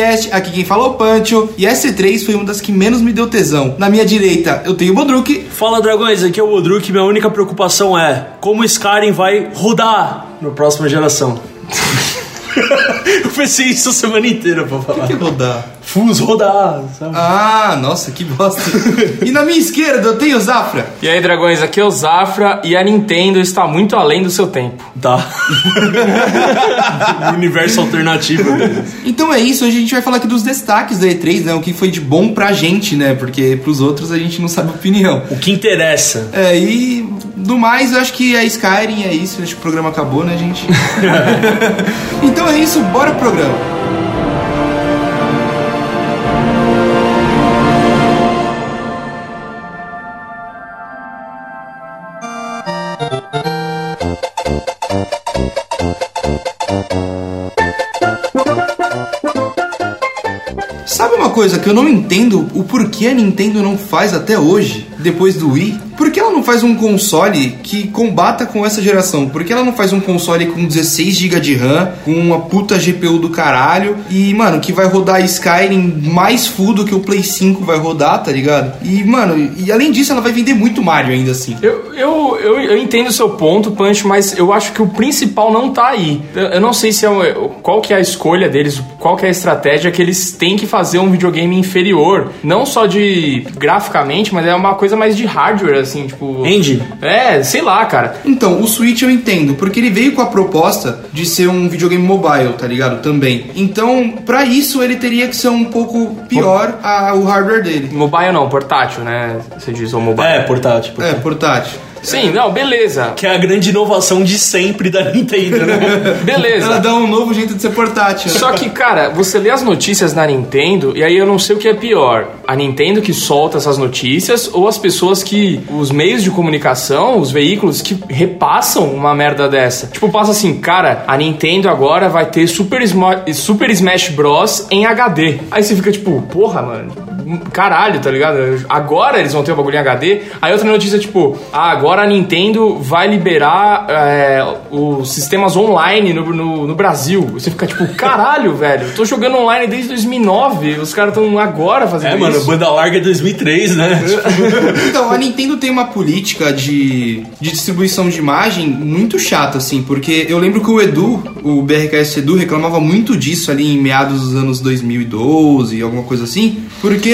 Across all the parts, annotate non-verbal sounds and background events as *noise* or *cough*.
Aqui quem fala é o Pancho. E essa E3 foi uma das que menos me deu tesão. Na minha direita eu tenho o Bodruk. Fala dragões, aqui é o Bodruk. Minha única preocupação é como o Skyrim vai rodar na próxima geração. Eu pensei isso a semana inteira pra falar. Que rodar? Fus rodar, sabe? Ah, nossa, que bosta. e na minha esquerda eu tenho o Zafra. E aí, dragões, aqui é o Zafra e a Nintendo está muito além do seu tempo. Tá. *laughs* Universo alternativo deles. Então é isso, hoje a gente vai falar aqui dos destaques da E3, né? O que foi de bom pra gente, né? Porque pros outros a gente não sabe a opinião. O que interessa. É, e do mais, eu acho que é Skyrim, é isso. Acho que o programa acabou, né, gente? *laughs* então é isso, bora pro programa. Sabe uma coisa que eu não entendo o porquê a Nintendo não faz até hoje, depois do Wii? Por que ela não faz um console que combata com essa geração? Por que ela não faz um console com 16 GB de RAM, com uma puta GPU do caralho e, mano, que vai rodar Skyrim mais full do que o Play 5 vai rodar, tá ligado? E, mano, e além disso ela vai vender muito Mario ainda assim. Eu, eu, eu, eu entendo o seu ponto, Punch, mas eu acho que o principal não tá aí. Eu, eu não sei se é o- qual que é a escolha deles, qual que é a estratégia que eles têm que fazer um videogame inferior. Não só de graficamente, mas é uma coisa mais de hardware, assim, tipo. Engine. É, sei lá, cara. Então, o Switch eu entendo, porque ele veio com a proposta de ser um videogame mobile, tá ligado? Também. Então, pra isso ele teria que ser um pouco pior a- o hardware dele. Mobile não, portátil, né? Você diz, ou mobile. É, portátil. É, portátil. Sim, não, beleza. Que é a grande inovação de sempre da Nintendo, né? *laughs* Beleza. Ela dá um novo jeito de ser portátil. Só que, cara, você lê as notícias na Nintendo e aí eu não sei o que é pior. A Nintendo que solta essas notícias ou as pessoas que. Os meios de comunicação, os veículos que repassam uma merda dessa. Tipo, passa assim, cara, a Nintendo agora vai ter Super, Smo- Super Smash Bros. em HD. Aí você fica tipo, porra, mano. Caralho, tá ligado? Agora eles vão ter o bagulho em HD. Aí outra notícia, tipo, ah, agora a Nintendo vai liberar é, os sistemas online no, no, no Brasil. Você fica tipo, caralho, *laughs* velho, eu tô jogando online desde 2009. Os caras estão agora fazendo É, mano, isso. banda larga é 2003, né? *laughs* Então, a Nintendo tem uma política de, de distribuição de imagem muito chata, assim, porque eu lembro que o Edu, o BRKS Edu, reclamava muito disso ali em meados dos anos 2012, alguma coisa assim, porque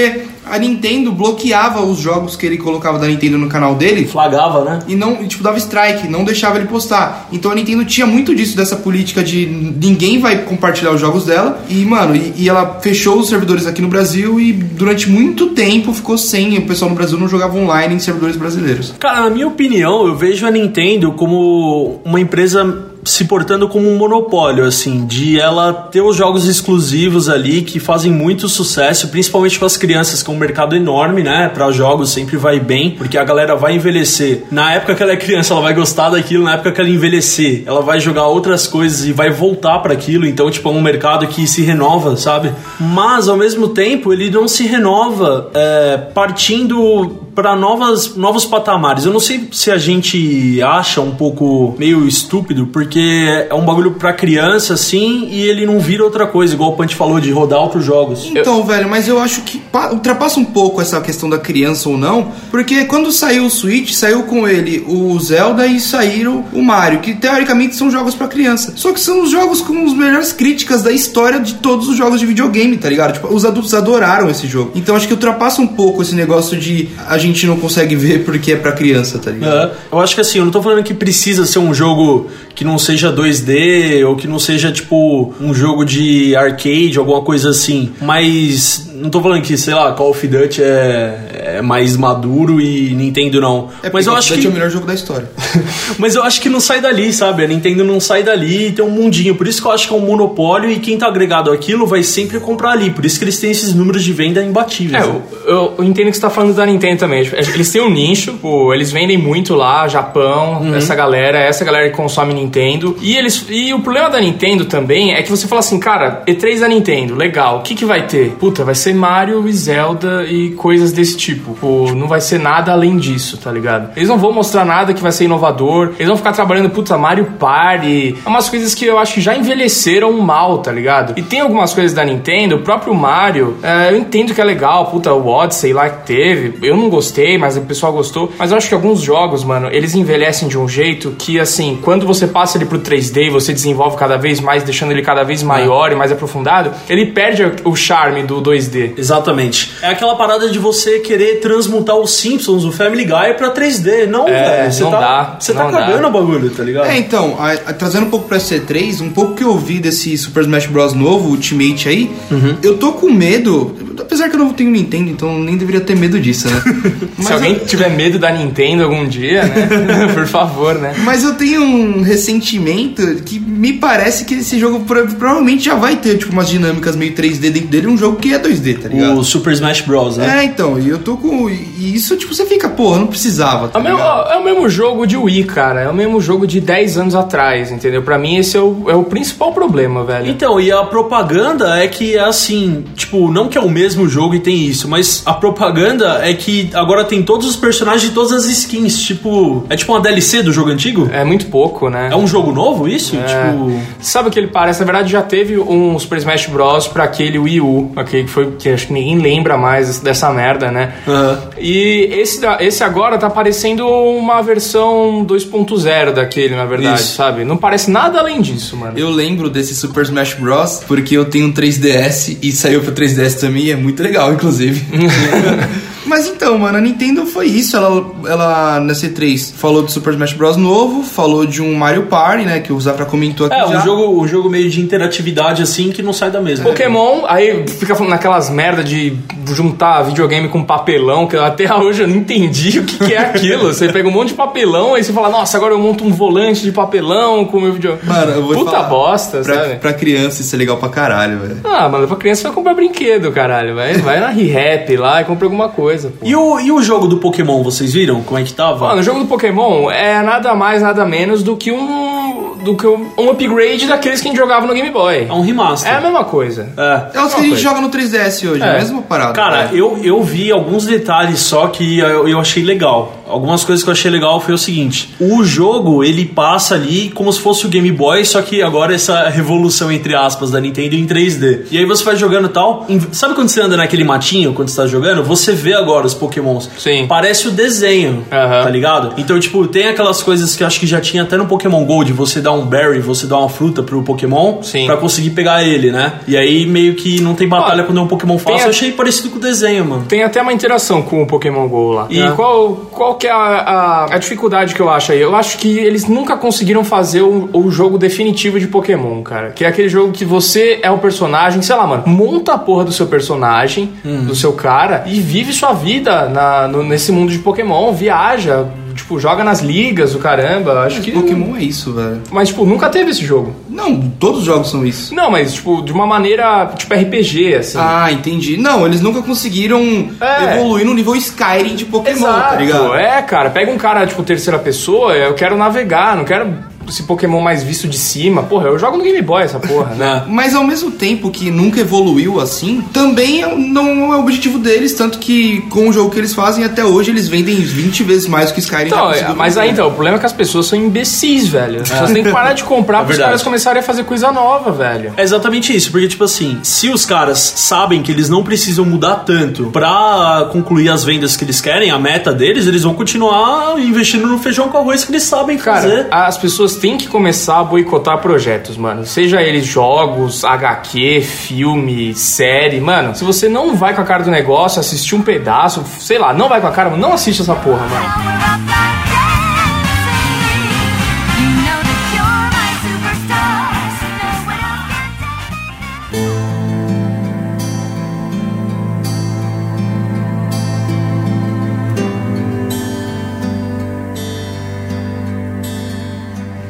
a Nintendo bloqueava os jogos que ele colocava da Nintendo no canal dele Flagava, né? e não, tipo, dava strike, não deixava ele postar. Então a Nintendo tinha muito disso, dessa política de ninguém vai compartilhar os jogos dela. E, mano, e, e ela fechou os servidores aqui no Brasil e durante muito tempo ficou sem. O pessoal no Brasil não jogava online em servidores brasileiros. Cara, na minha opinião, eu vejo a Nintendo como uma empresa se portando como um monopólio, assim, de ela ter os jogos exclusivos ali que fazem muito sucesso, principalmente com as crianças, que é um mercado enorme, né? Para jogos sempre vai bem, porque a galera vai envelhecer. Na época que ela é criança, ela vai gostar daquilo, na época que ela envelhecer, ela vai jogar outras coisas e vai voltar para aquilo. Então, tipo, é um mercado que se renova, sabe? Mas ao mesmo tempo, ele não se renova é, partindo para novas novos patamares. Eu não sei se a gente acha um pouco meio estúpido, porque é um bagulho pra criança assim e ele não vira outra coisa, igual o Punch falou de rodar outros jogos. Então, velho, mas eu acho que pa- ultrapassa um pouco essa questão da criança ou não, porque quando saiu o Switch, saiu com ele o Zelda e saíram o Mario, que teoricamente são jogos pra criança. Só que são os jogos com as melhores críticas da história de todos os jogos de videogame, tá ligado? Tipo, os adultos adoraram esse jogo. Então acho que ultrapassa um pouco esse negócio de a gente não consegue ver porque é pra criança, tá ligado? Eu acho que assim, eu não tô falando que precisa ser um jogo que não seja 2D ou que não seja tipo um jogo de arcade, alguma coisa assim. Mas não tô falando que, sei lá, Call of Duty é, é mais maduro e Nintendo não. É Mas eu acho que é o melhor jogo da história. *laughs* Mas eu acho que não sai dali, sabe? A Nintendo não sai dali e tem um mundinho. Por isso que eu acho que é um monopólio e quem tá agregado àquilo vai sempre comprar ali. Por isso que eles têm esses números de venda imbatíveis. É, né? eu, eu- eu entendo que você tá falando da Nintendo também. Eles têm um nicho, pô, eles vendem muito lá, Japão, Uhum. essa galera, essa galera que consome Nintendo. E eles e o problema da Nintendo também é que você fala assim, cara, E3 da Nintendo, legal. O que que vai ter? Puta, vai ser Mario e Zelda e coisas desse tipo. Tipo. Pô, não vai ser nada além disso, tá ligado? Eles não vão mostrar nada que vai ser inovador. Eles vão ficar trabalhando, puta, Mario Party. É umas coisas que eu acho que já envelheceram mal, tá ligado? E tem algumas coisas da Nintendo, o próprio Mario, é, eu entendo que é legal, puta, o Odyssey lá que teve. Eu não gostei, mas o pessoal gostou. Mas eu acho que alguns jogos, mano, eles envelhecem de um jeito que, assim, quando você passa ele pro 3D e você desenvolve cada vez mais, deixando ele cada vez maior e mais aprofundado, ele perde o charme do 2D. Exatamente. É aquela parada de você querer transmutar os Simpsons, o Family Guy pra 3D. Não, É, velho. Você não tá, dá, Você tá cagando o bagulho, tá ligado? É, então, a- a- trazendo um pouco pra C3, um pouco que eu vi desse Super Smash Bros. novo, Ultimate aí, Uhum. eu tô com medo, apesar que eu não tenho Nintendo, então nem deveria ter medo disso, né? *laughs* Se alguém tiver medo da Nintendo algum dia, né? *laughs* Por favor, né? Mas eu tenho um ressentimento que me parece que esse jogo pro- provavelmente já vai ter, tipo, umas dinâmicas meio 3D dentro dele, um jogo que é 2D, tá ligado? O Super Smash Bros, né? É, então, e eu tô com. E isso, tipo, você fica, porra, não precisava, É tá o, mesmo, ligado? é o mesmo jogo de Wii, cara. É o mesmo jogo de 10 anos atrás, entendeu? Pra mim, esse é o, é o principal problema, velho. Então, e a propaganda é que é assim, tipo, não que é o mesmo jogo e tem isso, mas a propaganda é que agora tem todos os personagens de todas as skins, tipo, é tipo uma DLC do jogo antigo? É muito pouco, né? É um jogo novo isso? Tipo, Sabe o que ele parece? Na verdade, já teve um Super Smash Bros. pra aquele Wii U, aquele que foi que acho que ninguém lembra mais dessa merda, né? Aham. E esse, esse agora tá parecendo uma versão 2.0 daquele, na verdade, Isso. sabe? Não parece nada além disso, mano. Eu lembro desse Super Smash Bros. porque eu tenho um 3DS e saiu pro 3DS também, e é muito legal, inclusive. *laughs* Mas então, mano, a Nintendo foi isso. Ela, ela na C3 falou do Super Smash Bros. novo, falou de um Mario Party, né? Que o Zafra comentou aqui. é um já. jogo, um jogo meio de interatividade assim que não sai da mesma. Pokémon, aí fica falando naquelas merda de juntar videogame com papelão, que até *laughs* hoje eu não entendi o que, que é aquilo. Você pega um monte de papelão, aí você fala, nossa, agora eu monto um volante de papelão com o meu videogame. Mano, eu vou Puta falar, bosta, pra, sabe? pra criança isso é legal pra caralho, velho. Ah, mano, pra criança vai comprar brinquedo, caralho. Vai, vai na ReHap lá e compra alguma coisa. Pô. E o, e o jogo do Pokémon, vocês viram como é que tava? Mano, o jogo do Pokémon é nada mais, nada menos do que um. do que um um upgrade daqueles que a gente jogava no Game Boy. É um remaster. É a mesma coisa. É. É os que a gente coisa. joga no 3DS hoje, é a É. mesma parada. Cara, eu, eu vi alguns detalhes só que eu, eu achei legal. Algumas coisas que eu achei legal foi o seguinte: o jogo ele passa ali como se fosse o Game Boy, só que agora essa revolução entre aspas da Nintendo em 3D. E aí você vai jogando e tal. em- Sabe quando você anda naquele matinho quando você tá jogando? Você vê agora os Pokémons. Sim. Parece o desenho, Aham. tá ligado? Então, tipo, tem aquelas coisas que eu acho que já tinha até no Pokémon Gold, você dá um berry, você dá uma fruta pro Pokémon Sim. pra conseguir pegar ele, né? E aí meio que não tem batalha Ó, quando é um Pokémon fácil. a- Eu achei parecido com o desenho, mano. Tem até uma interação com o Pokémon GO lá. E É. qual, qual que é a, a, a dificuldade que eu acho aí? Eu acho que eles nunca conseguiram fazer o, o jogo definitivo de Pokémon, cara. Que é aquele jogo que você é o personagem, sei lá, mano, monta a porra do seu personagem, Hum. do seu cara, e vive sua vida na, no- nesse mundo de Pokémon, viaja, tipo, joga nas ligas, o caramba. Acho que. Pokémon é isso, velho. Mas, tipo, nunca teve esse jogo. Não, todos os jogos são isso. Não, mas, tipo, de uma maneira, tipo, RPG, assim. Ah, entendi. Não, eles nunca conseguiram É. evoluir no nível Skyrim de Pokémon, tá ligado? É, cara, pega um cara, tipo, terceira pessoa, eu quero navegar, não quero esse Pokémon mais visto de cima. Porra, eu jogo no Game Boy essa porra, né? *laughs* Mas ao mesmo tempo que nunca evoluiu assim, também é- não é o objetivo deles, tanto que com o jogo que eles fazem até hoje, eles vendem 20 vezes mais que o Skyrim Então, conseguiu mas aí então, o problema é que as pessoas são imbecis, velho. As pessoas têm que parar de comprar *laughs* para os caras começarem a fazer coisa nova, velho. É exatamente isso, porque, tipo assim, se os caras sabem que eles não precisam mudar tanto pra concluir as vendas que eles querem, a meta deles, eles vão continuar investindo no feijão com arroz que eles sabem fazer. Cara, as pessoas têm que começar a boicotar projetos, mano. Seja eles jogos, HQ, filme, série. Mano, se você não vai com a cara do negócio, assistir um pedaço, sei lá, não vai com a cara, não assiste essa porra, mano.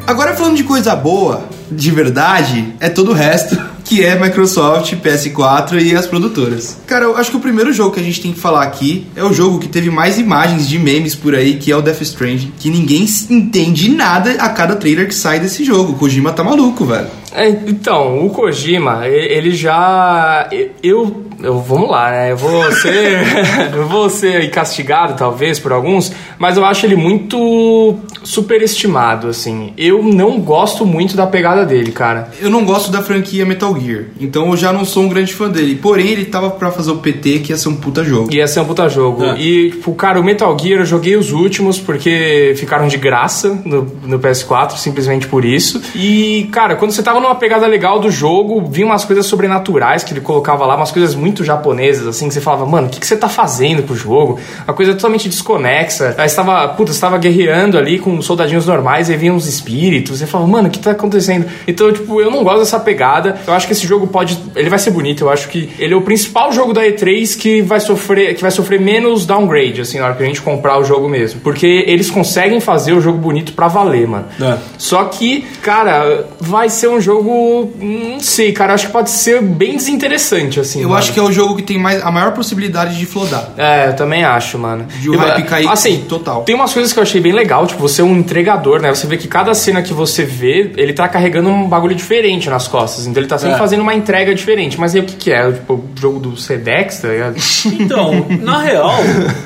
Agora falando de coisa boa, de verdade, é todo o resto, *laughs* que é Microsoft, PS4 e as produtoras. Cara, eu acho que o primeiro jogo que a gente tem que falar aqui é o jogo que teve mais imagens de memes por aí, que é o Death Stranding, que ninguém entende nada a cada trailer que sai desse jogo. O Kojima tá maluco, velho. É, então, o Kojima, ele já. Eu. eu vamos lá, né? Eu vou ser. *laughs* eu vou ser castigado, talvez, por alguns, mas eu acho ele muito superestimado, assim. Eu não gosto muito da pegada dele, cara. Eu não gosto da franquia Metal Gear, então eu já não sou um grande fã dele. Porém, ele tava pra fazer o PT, que ia ser um puta jogo. Ia ser um puta jogo. É. E, tipo, cara, o Metal Gear eu joguei os últimos porque ficaram de graça no, no PS4, simplesmente por isso. E, cara, quando você tava numa pegada legal do jogo, vinha umas coisas sobrenaturais que ele colocava lá, umas coisas muito japonesas, assim, que você falava, mano, o que, que você tá fazendo com o jogo? Uma coisa totalmente desconexa. Aí você tava, puta, você tava guerreando ali com soldadinhos normais, aí vinham uns espíritos. Você falava, mano, o que tá acontecendo? Então, tipo, eu não gosto dessa pegada. Eu acho que esse jogo pode. Ele vai ser bonito, eu acho que ele é o principal jogo da E3 que vai sofrer, que vai sofrer menos downgrade, assim, na hora que a gente comprar o jogo mesmo. Porque eles conseguem fazer o jogo bonito pra valer, mano. É. Só que, cara, vai ser um jogo. Não sei, cara, acho que pode ser bem desinteressante, assim. Eu mano. acho que é o jogo que tem mais, a maior possibilidade de flodar. É, eu também acho, mano. De o E, hype cair assim, total. Tem umas coisas que eu achei bem legal, tipo, você é um entregador, né? Você vê que cada cena que você vê, ele tá carregando um bagulho diferente nas costas. Então ele tá sempre É. fazendo uma entrega diferente. Mas aí o que que é? Tipo, o jogo do Sedex, tá ligado? *laughs* Então, na real,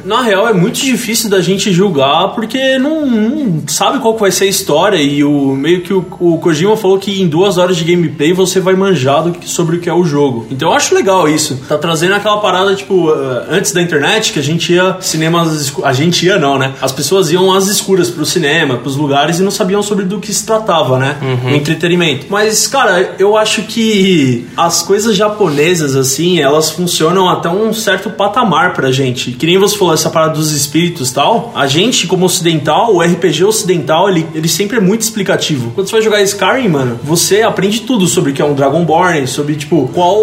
na real é muito difícil da gente julgar porque não, não sabe qual vai ser a história e o meio que o, o Kojima falou que em duas horas de gameplay você vai manjar do que- sobre o que é o jogo. Então eu acho legal isso. Tá trazendo aquela parada tipo eh, antes da internet que a gente ia cinemas a gente ia não, né? As pessoas iam às escuras pro cinema, pros lugares e não sabiam sobre do que se tratava, né? O entretenimento. Mas cara, eu acho que as coisas japonesas assim, elas funcionam até um certo patamar pra gente. Que nem você falou essa parada dos espíritos e tal. A gente como ocidental, o RPG ocidental, ele, ele sempre é muito explicativo. Quando você vai jogar Skyrim, mano, você aprende tudo sobre o que é um Dragonborn, sobre tipo qual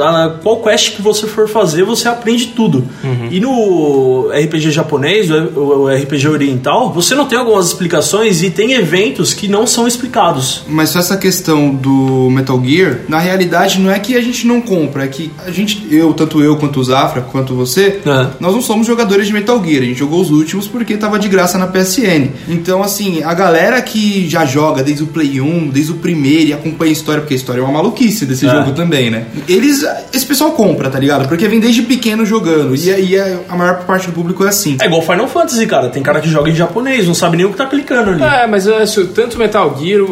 a- qual quest que você for fazer, você aprende tudo. E no RPG japonês, o, o RPG oriental, você não tem algumas explicações e tem eventos que não são explicados. Mas só essa questão do Metal Gear, na realidade não é que a gente não compra, é que a gente, eu, tanto eu quanto o Zafra, quanto você, É. nós não somos jogadores de Metal Gear. A gente jogou os últimos porque tava de graça na PSN. Então, assim, a galera que já joga desde o Play 1, desde o primeiro e acompanha a história, porque a história é uma maluquice desse É. jogo também, né? Eles, esse pessoal compra, tá ligado? Porque vem desde pequeno jogando. E, e a, a maior parte do público é assim. É igual Final Fantasy, cara. Tem cara que joga em japonês, não sabe nem o que tá clicando ali. É, mas acho, tanto Metal Gear, o,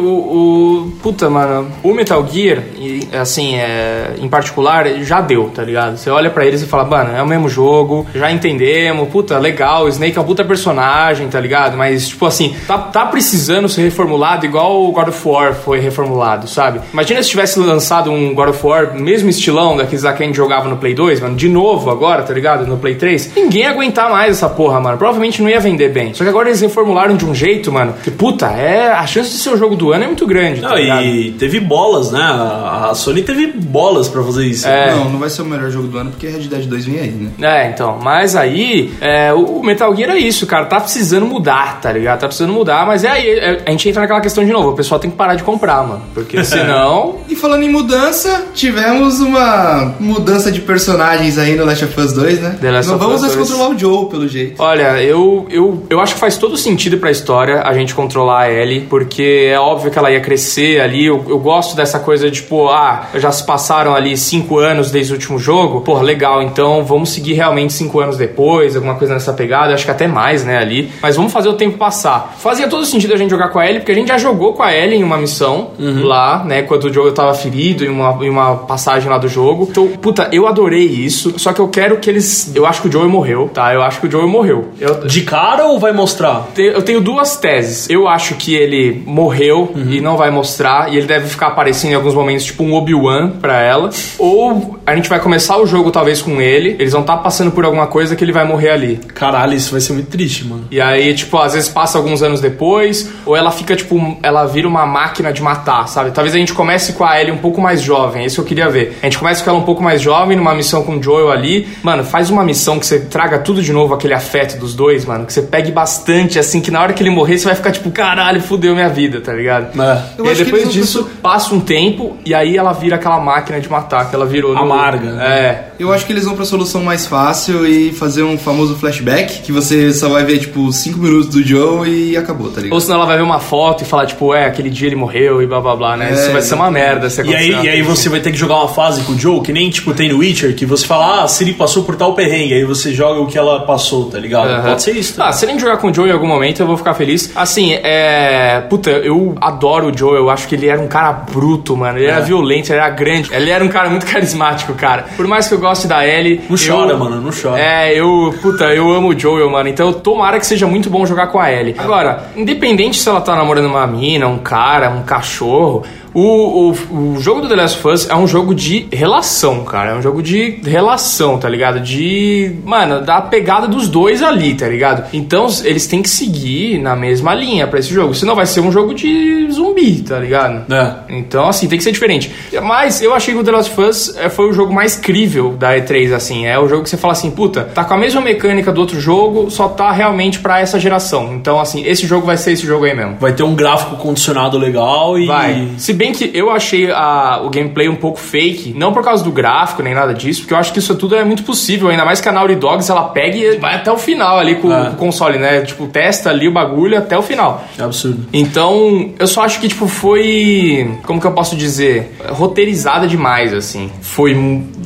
o- Puta, mano, o Metal Gear, assim, é, em particular, já deu, tá ligado? Você olha pra eles e fala, mano, é o mesmo jogo, já entendemos, puta, legal, Snake é um puta personagem, tá ligado? Mas, tipo assim, tá, tá precisando ser reformulado igual o God of War foi reformulado, sabe? Imagina se tivesse lançado um God of War, mesmo estilão daqueles lá que a gente jogava no Play 2, mano, de novo agora, tá ligado? No Play 3. Ninguém ia aguentar mais essa porra, mano. Provavelmente não ia vender bem. Só que agora eles reformularam de um jeito, mano, que puta, é. A chance de ser o jogo do ano é muito grande, tá Não, ligado? e teve bolas, né? A a Sony teve bolas pra fazer isso. É. Não, não vai ser o melhor jogo do ano porque Red Dead 2 vem aí, né? É, então, mas aí, é, o Metal Gear é isso, cara, tá precisando mudar, tá ligado? Tá precisando mudar, mas é aí, é, a gente entra naquela questão de novo, o pessoal tem que parar de comprar, mano, porque *laughs* senão... E falando em mudança, tivemos uma mudança de personagens aí no Last of Us 2, né? The Last não of vamos mais 2. controlar o Joe, pelo jeito. Olha, eu, eu, eu acho que faz todo sentido pra história a gente controlar a Ellie, porque é óbvio que ela ia crescer ali. Eu, eu gosto dessa coisa de, tipo, ah, já se passaram ali cinco anos desde o último jogo. Porra, legal, então vamos seguir realmente cinco anos depois, alguma coisa nessa pegada. Acho que até mais, né, ali. Mas vamos fazer o tempo passar. Fazia todo sentido a gente jogar com a Ellie, porque a gente já jogou com a Ellie em uma missão lá, né, quando o jogo tava ferido em uma, em uma passagem lá do jogo. Então, puta, eu adorei isso. Só que eu quero que eles. Eu acho que o Joey morreu, tá? Eu acho que o Joey morreu. Eu, De cara ou vai mostrar? eu tenho duas teses. Eu acho que ele morreu e não vai mostrar, e ele deve ficar aparecendo em alguns momentos, tipo um Obi-Wan pra ela. Ou a gente vai começar o jogo talvez com ele, eles vão estar passando por alguma coisa que ele vai morrer ali. Caralho, isso vai ser muito triste, mano. E aí, tipo, às vezes passa alguns anos depois, ou ela fica, tipo, ela vira uma máquina de matar, sabe? Talvez a gente comece com a Ellie um pouco mais jovem, é isso que eu queria ver. A gente começa com ela um pouco mais jovem, numa missão com o Joel ali. Mano, faz uma missão que você traga tudo de novo, aquele afeto dos dois, mano, que você pegue bastante, assim, que na hora hora que ele morrer, você vai ficar tipo, caralho, fudeu minha vida, tá ligado? É. E aí depois disso, passa um tempo e aí ela vira aquela máquina de matar que ela virou. no- Amarga, né? É. Eu acho que eles vão pra solução mais fácil e fazer um famoso flashback, que você só vai ver, tipo, 5 minutos do Joe e acabou, tá ligado? Ou senão ela vai ver uma foto e falar, tipo, é, aquele dia ele morreu e blá blá blá, né? É, Isso vai ser uma merda se E aí, acontecer e aí você vai ter que jogar uma fase com o Joe, que nem tipo tem no Witcher, que você fala, ah, a Siri passou por tal perrengue, aí você joga o que ela passou, tá ligado? Aham. Pode ser isso. Ah, se ele jogar com o Joe em algum momento, eu vou ficar feliz. Assim, é. Puta, eu adoro o Joe. Eu acho que ele era um cara bruto, mano. Ele era É. violento, ele era grande. Ele era um cara muito *laughs* carismático, cara. Por mais que eu goste da Ellie. Não eu- chora, mano, não chora. É, eu. Puta, eu amo o Joel, mano. Então tomara que seja muito bom jogar com a Ellie. Agora, independente se ela tá namorando uma mina, um cara, um cachorro. O, o, o jogo do The Last of Us é um jogo de relação, cara. É um jogo de relação, tá ligado? De. Mano, da pegada dos dois ali, tá ligado? Então eles têm que seguir na mesma linha pra esse jogo. Senão vai ser um jogo de zumbi, tá ligado? É. Então, assim, tem que ser diferente. Mas eu achei que o The Last of Us eh, foi o jogo mais crível da E3, assim. É o jogo que você fala assim, puta, tá com a mesma mecânica do outro jogo, só tá realmente pra essa geração. Então, assim, esse jogo vai ser esse jogo aí mesmo. Vai ter um gráfico condicionado legal e. Vai. Se bem que eu achei a- o gameplay um pouco fake, não por causa do gráfico nem nada disso, porque eu acho que isso tudo é muito possível, ainda mais que a Naughty Dogs ela pega e vai até o final ali com, É. com o console, né? Tipo, testa ali o bagulho até o final. É absurdo. Então, eu só acho que, tipo, foi. Como que eu posso dizer? Roteirizada demais, assim. Foi.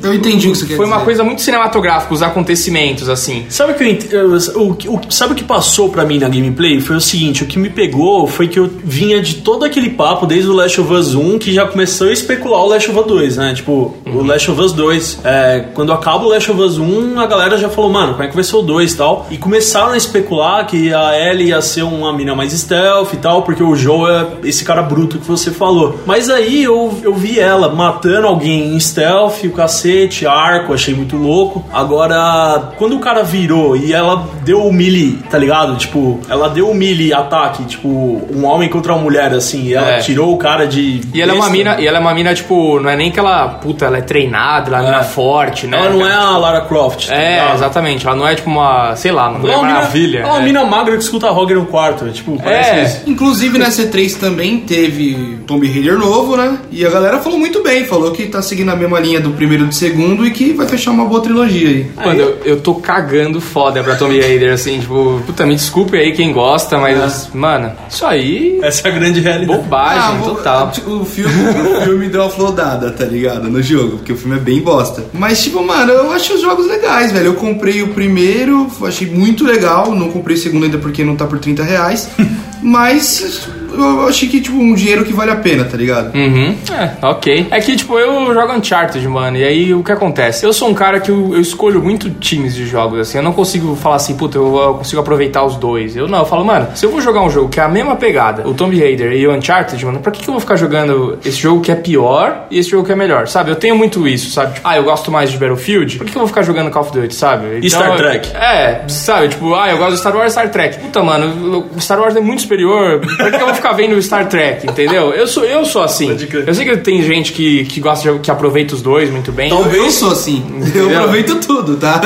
Eu entendi o que você quer Foi uma dizer. coisa muito cinematográfica, os acontecimentos, assim. Sabe o que eu o, que- o- sabe o que passou pra mim na gameplay? Foi o seguinte, o que me pegou foi que eu vinha de todo aquele papo desde o Last of Us 1 que já começou a especular o Last of Us 2, né? Tipo, o Last of Us 2. É, quando acaba o Last of Us 1, a galera já falou, mano, como é que vai ser o 2 e tal? E começaram a especular que a Ellie ia ser uma mina mais stealth e tal, porque o Joe é esse cara bruto que você falou. Mas aí eu, eu vi ela matando alguém em stealth, o cacete, arco, achei muito louco. Agora, quando o cara virou e ela deu o melee, tá ligado? Tipo, ela deu o melee ataque, tipo, um homem contra uma mulher, assim, e ela É. tirou o cara de. E ela é uma mina, e ela é uma mina, tipo, não é nem que ela, puta, ela é treinada, ela é, uma mina forte, né? Ela não é a Lara Croft. tá É, ligado? exatamente. Ela não é tipo uma, sei lá, uma mulher é uma mina- maravilha. ela é uma é. mina magra que escuta rock no quarto. Tipo, parece É. isso. Inclusive na C3 também teve Tomb Raider novo, né? E a galera falou muito bem, falou que tá seguindo a mesma linha do primeiro e do segundo e que vai fechar uma boa trilogia aí. Mano, eu, eu tô cagando foda pra Tomb Raider, assim, tipo, puta, me desculpe aí quem gosta, mas, mano, isso aí Essa é a grande realidade. bobagem vou- total. *laughs* O filme, o filme deu uma flodada, tá ligado? No jogo, porque o filme é bem bosta. Mas, tipo, mano, eu achei os jogos legais, velho. Eu comprei o primeiro, achei muito legal. Não comprei o segundo ainda porque não tá por 30 reais. *laughs* Mas eu achei que, tipo, um dinheiro que vale a pena, tá ligado? Uhum, é, ok. É que, tipo, eu jogo Uncharted, mano, e aí o que acontece? Eu sou um cara que eu, eu escolho muito times de jogos, assim, eu não consigo falar assim, puta, eu, eu consigo aproveitar os dois. Eu não, eu falo, mano, se eu vou jogar um jogo que é a mesma pegada, o Tomb Raider e o Uncharted, mano, pra que, que eu vou ficar jogando esse jogo que é pior e esse jogo que é melhor, sabe? Eu tenho muito isso, sabe? Tipo, ah, eu gosto mais de Battlefield, por que, que eu vou ficar jogando Call of Duty, sabe? E Star Trek? É, sabe? Tipo, ah, eu gosto de Star Wars e Star Trek. Puta, mano, o Star Wars é muito superior. Por que eu vou ficar vendo Star Trek, entendeu? Eu sou, eu sou assim. Eu sei que tem gente que, que gosta de, que aproveita os dois muito bem. Eu, eu sou assim. Eu Entendeu? aproveito tudo, tá?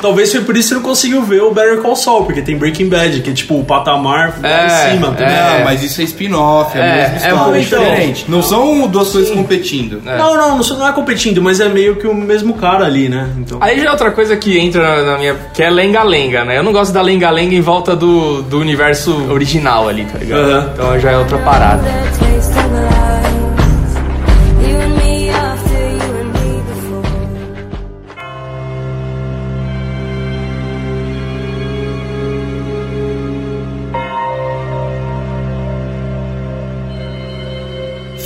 Talvez foi por isso que você não conseguiu ver o Better Call Saul, porque tem Breaking Bad, que é tipo o patamar lá É, em cima. tá é. mas isso é spin-off, é, É, a mesma é história, é, muito diferente. Não são duas coisas competindo. Não, não, não, não é competindo, mas é meio que o mesmo cara ali, né? Então. Aí já é outra coisa que entra na, na minha. que é lenga-lenga, né? Eu não gosto da lenga-lenga em volta do, do universo original ali, tá ligado? Aham. Então já é outra parada.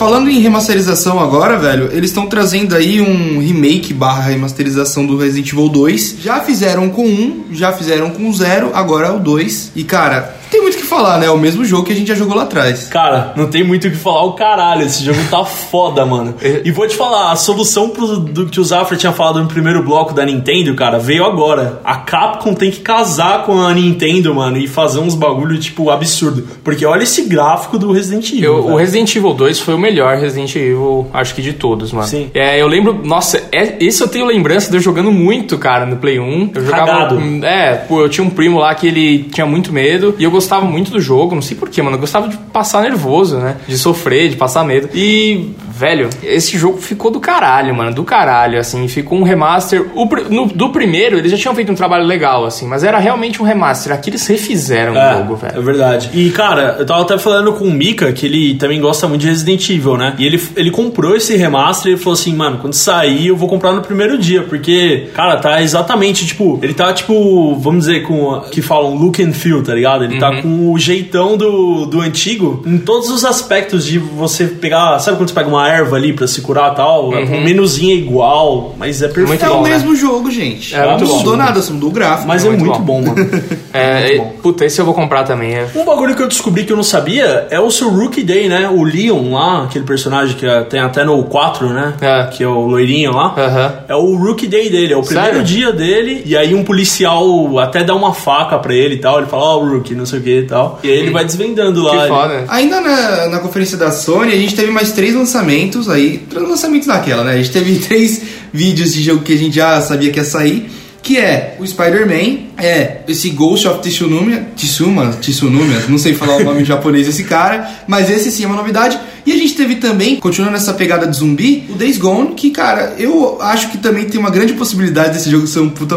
Falando em remasterização agora, velho, eles estão trazendo aí um remake barra remasterização do Resident Evil 2. Já fizeram com um, já fizeram com zero, agora é o 2. E cara, tem muito o que falar, né? É o mesmo jogo que a gente já jogou lá atrás. Cara, não tem muito o que falar, o caralho. Esse jogo tá foda, mano. E vou te falar, a solução pro, do que o Zafra tinha falado no primeiro bloco da Nintendo, cara, veio agora. A Capcom tem que casar com a Nintendo, mano, e fazer uns bagulho, tipo, absurdo. Porque olha esse gráfico do Resident Evil. Eu- o. Resident Evil 2 foi o melhor Resident Evil, acho que de todos, mano. Sim. É, eu lembro, nossa, é, esse eu tenho lembrança de eu jogando muito, cara, no Play 1. Eu jogava. Cagado. É, pô, eu tinha um primo lá que ele tinha muito medo e eu gostava muito muito do jogo, não sei porquê, mano. Eu gostava de passar nervoso, né? De sofrer, de passar medo. E, velho, esse jogo ficou do caralho, mano. Do caralho, assim. Ficou um remaster. O, no- do primeiro, eles já tinham feito um trabalho legal, assim, mas era realmente um remaster. Aqui eles refizeram o jogo, É velho. verdade. E, cara, eu tava até falando com o Mika, que ele também gosta muito de Resident Evil, né? E ele, ele comprou esse remaster e ele falou assim, mano, quando sair eu vou comprar no primeiro dia, porque, cara, tá exatamente, tipo, ele tá, tipo, vamos dizer, com, que falam look and feel, tá ligado? Ele tá com o jeitão do, do antigo em todos os aspectos de você pegar, sabe quando você pega uma erva ali pra se curar e tal? O menuzinho é igual, mas é perfeito. Muito é bom, o né? mesmo jogo, gente. É não mudou nada, só mudou o gráfico. Mas É é muito muito bom. bom, mano. *laughs* É, Muito bom. puta, esse eu vou comprar também. É. Um bagulho que eu descobri que eu não sabia é o seu Rookie Day, né? O Leon lá, aquele personagem que é- tem até no 4, né? É. Que é o loirinho lá. Aham. É o Rookie Day dele, é o primeiro Sério? dia dele. E aí um policial até dá uma faca pra ele e tal. Ele fala, ó, Rookie, não sei o que e tal. E aí ele vai desvendando lá. Que foda. Ainda na, na conferência da Sony, a gente teve mais três lançamentos aí. Três lançamentos naquela, né? A gente teve *laughs* três vídeos de jogo que a gente já sabia que ia sair. Que é o Spider-Man, é esse Ghost of Tsunomia, Tsuma, Tsunomia, não sei falar o nome em japonês desse cara, mas esse sim é uma novidade. E a gente teve também, continuando essa pegada de zumbi, o Days Gone, que cara, eu acho que também tem uma grande possibilidade desse jogo ser um puta,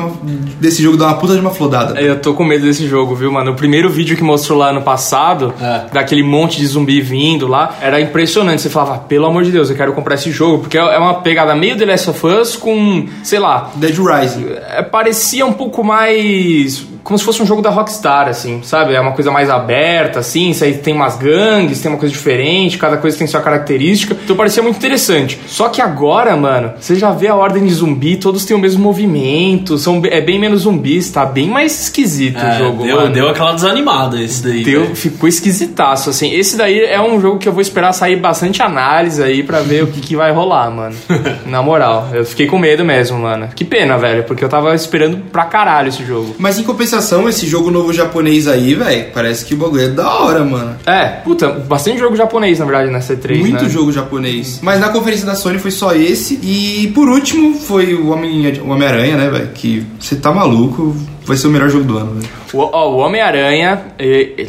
desse jogo dar uma puta de uma flodada. Eu tô com medo desse jogo, viu, mano? O primeiro vídeo que mostrou lá ano passado, É. daquele monte de zumbi vindo lá, era impressionante. Você falava, pelo amor de Deus, eu quero comprar esse jogo, porque é uma pegada meio The Last of Us com, sei lá, Dead Rising. é, parecia um pouco mais. these Como se fosse um jogo da Rockstar, assim, sabe? É uma coisa mais aberta, assim. Isso aí tem umas gangues, tem uma coisa diferente, cada coisa tem sua característica. Então parecia muito interessante. Só que agora, mano, você já vê a ordem de zumbi, todos têm o mesmo movimento, são, é bem menos zumbis, tá bem mais esquisito É, o jogo. deu, mano. deu aquela desanimada esse daí. Deu- velho. ficou esquisitaço, assim. Esse daí é um jogo que eu vou esperar sair bastante análise aí pra ver o que, que vai rolar, mano. *laughs* Na moral, eu fiquei com medo mesmo, mano. Que pena, velho, porque eu tava esperando pra caralho esse jogo. Mas em compensação, esse jogo novo japonês aí, velho, parece que o bagulho é da hora, mano. É, puta, bastante jogo japonês, na verdade, nessa E3, Muito né? jogo japonês. Mas na conferência da Sony foi só esse. E por último foi o Homem- o Homem-Aranha, né, velho? Que você tá maluco, vai ser o melhor jogo do ano, velho. O, ó, o Homem-Aranha,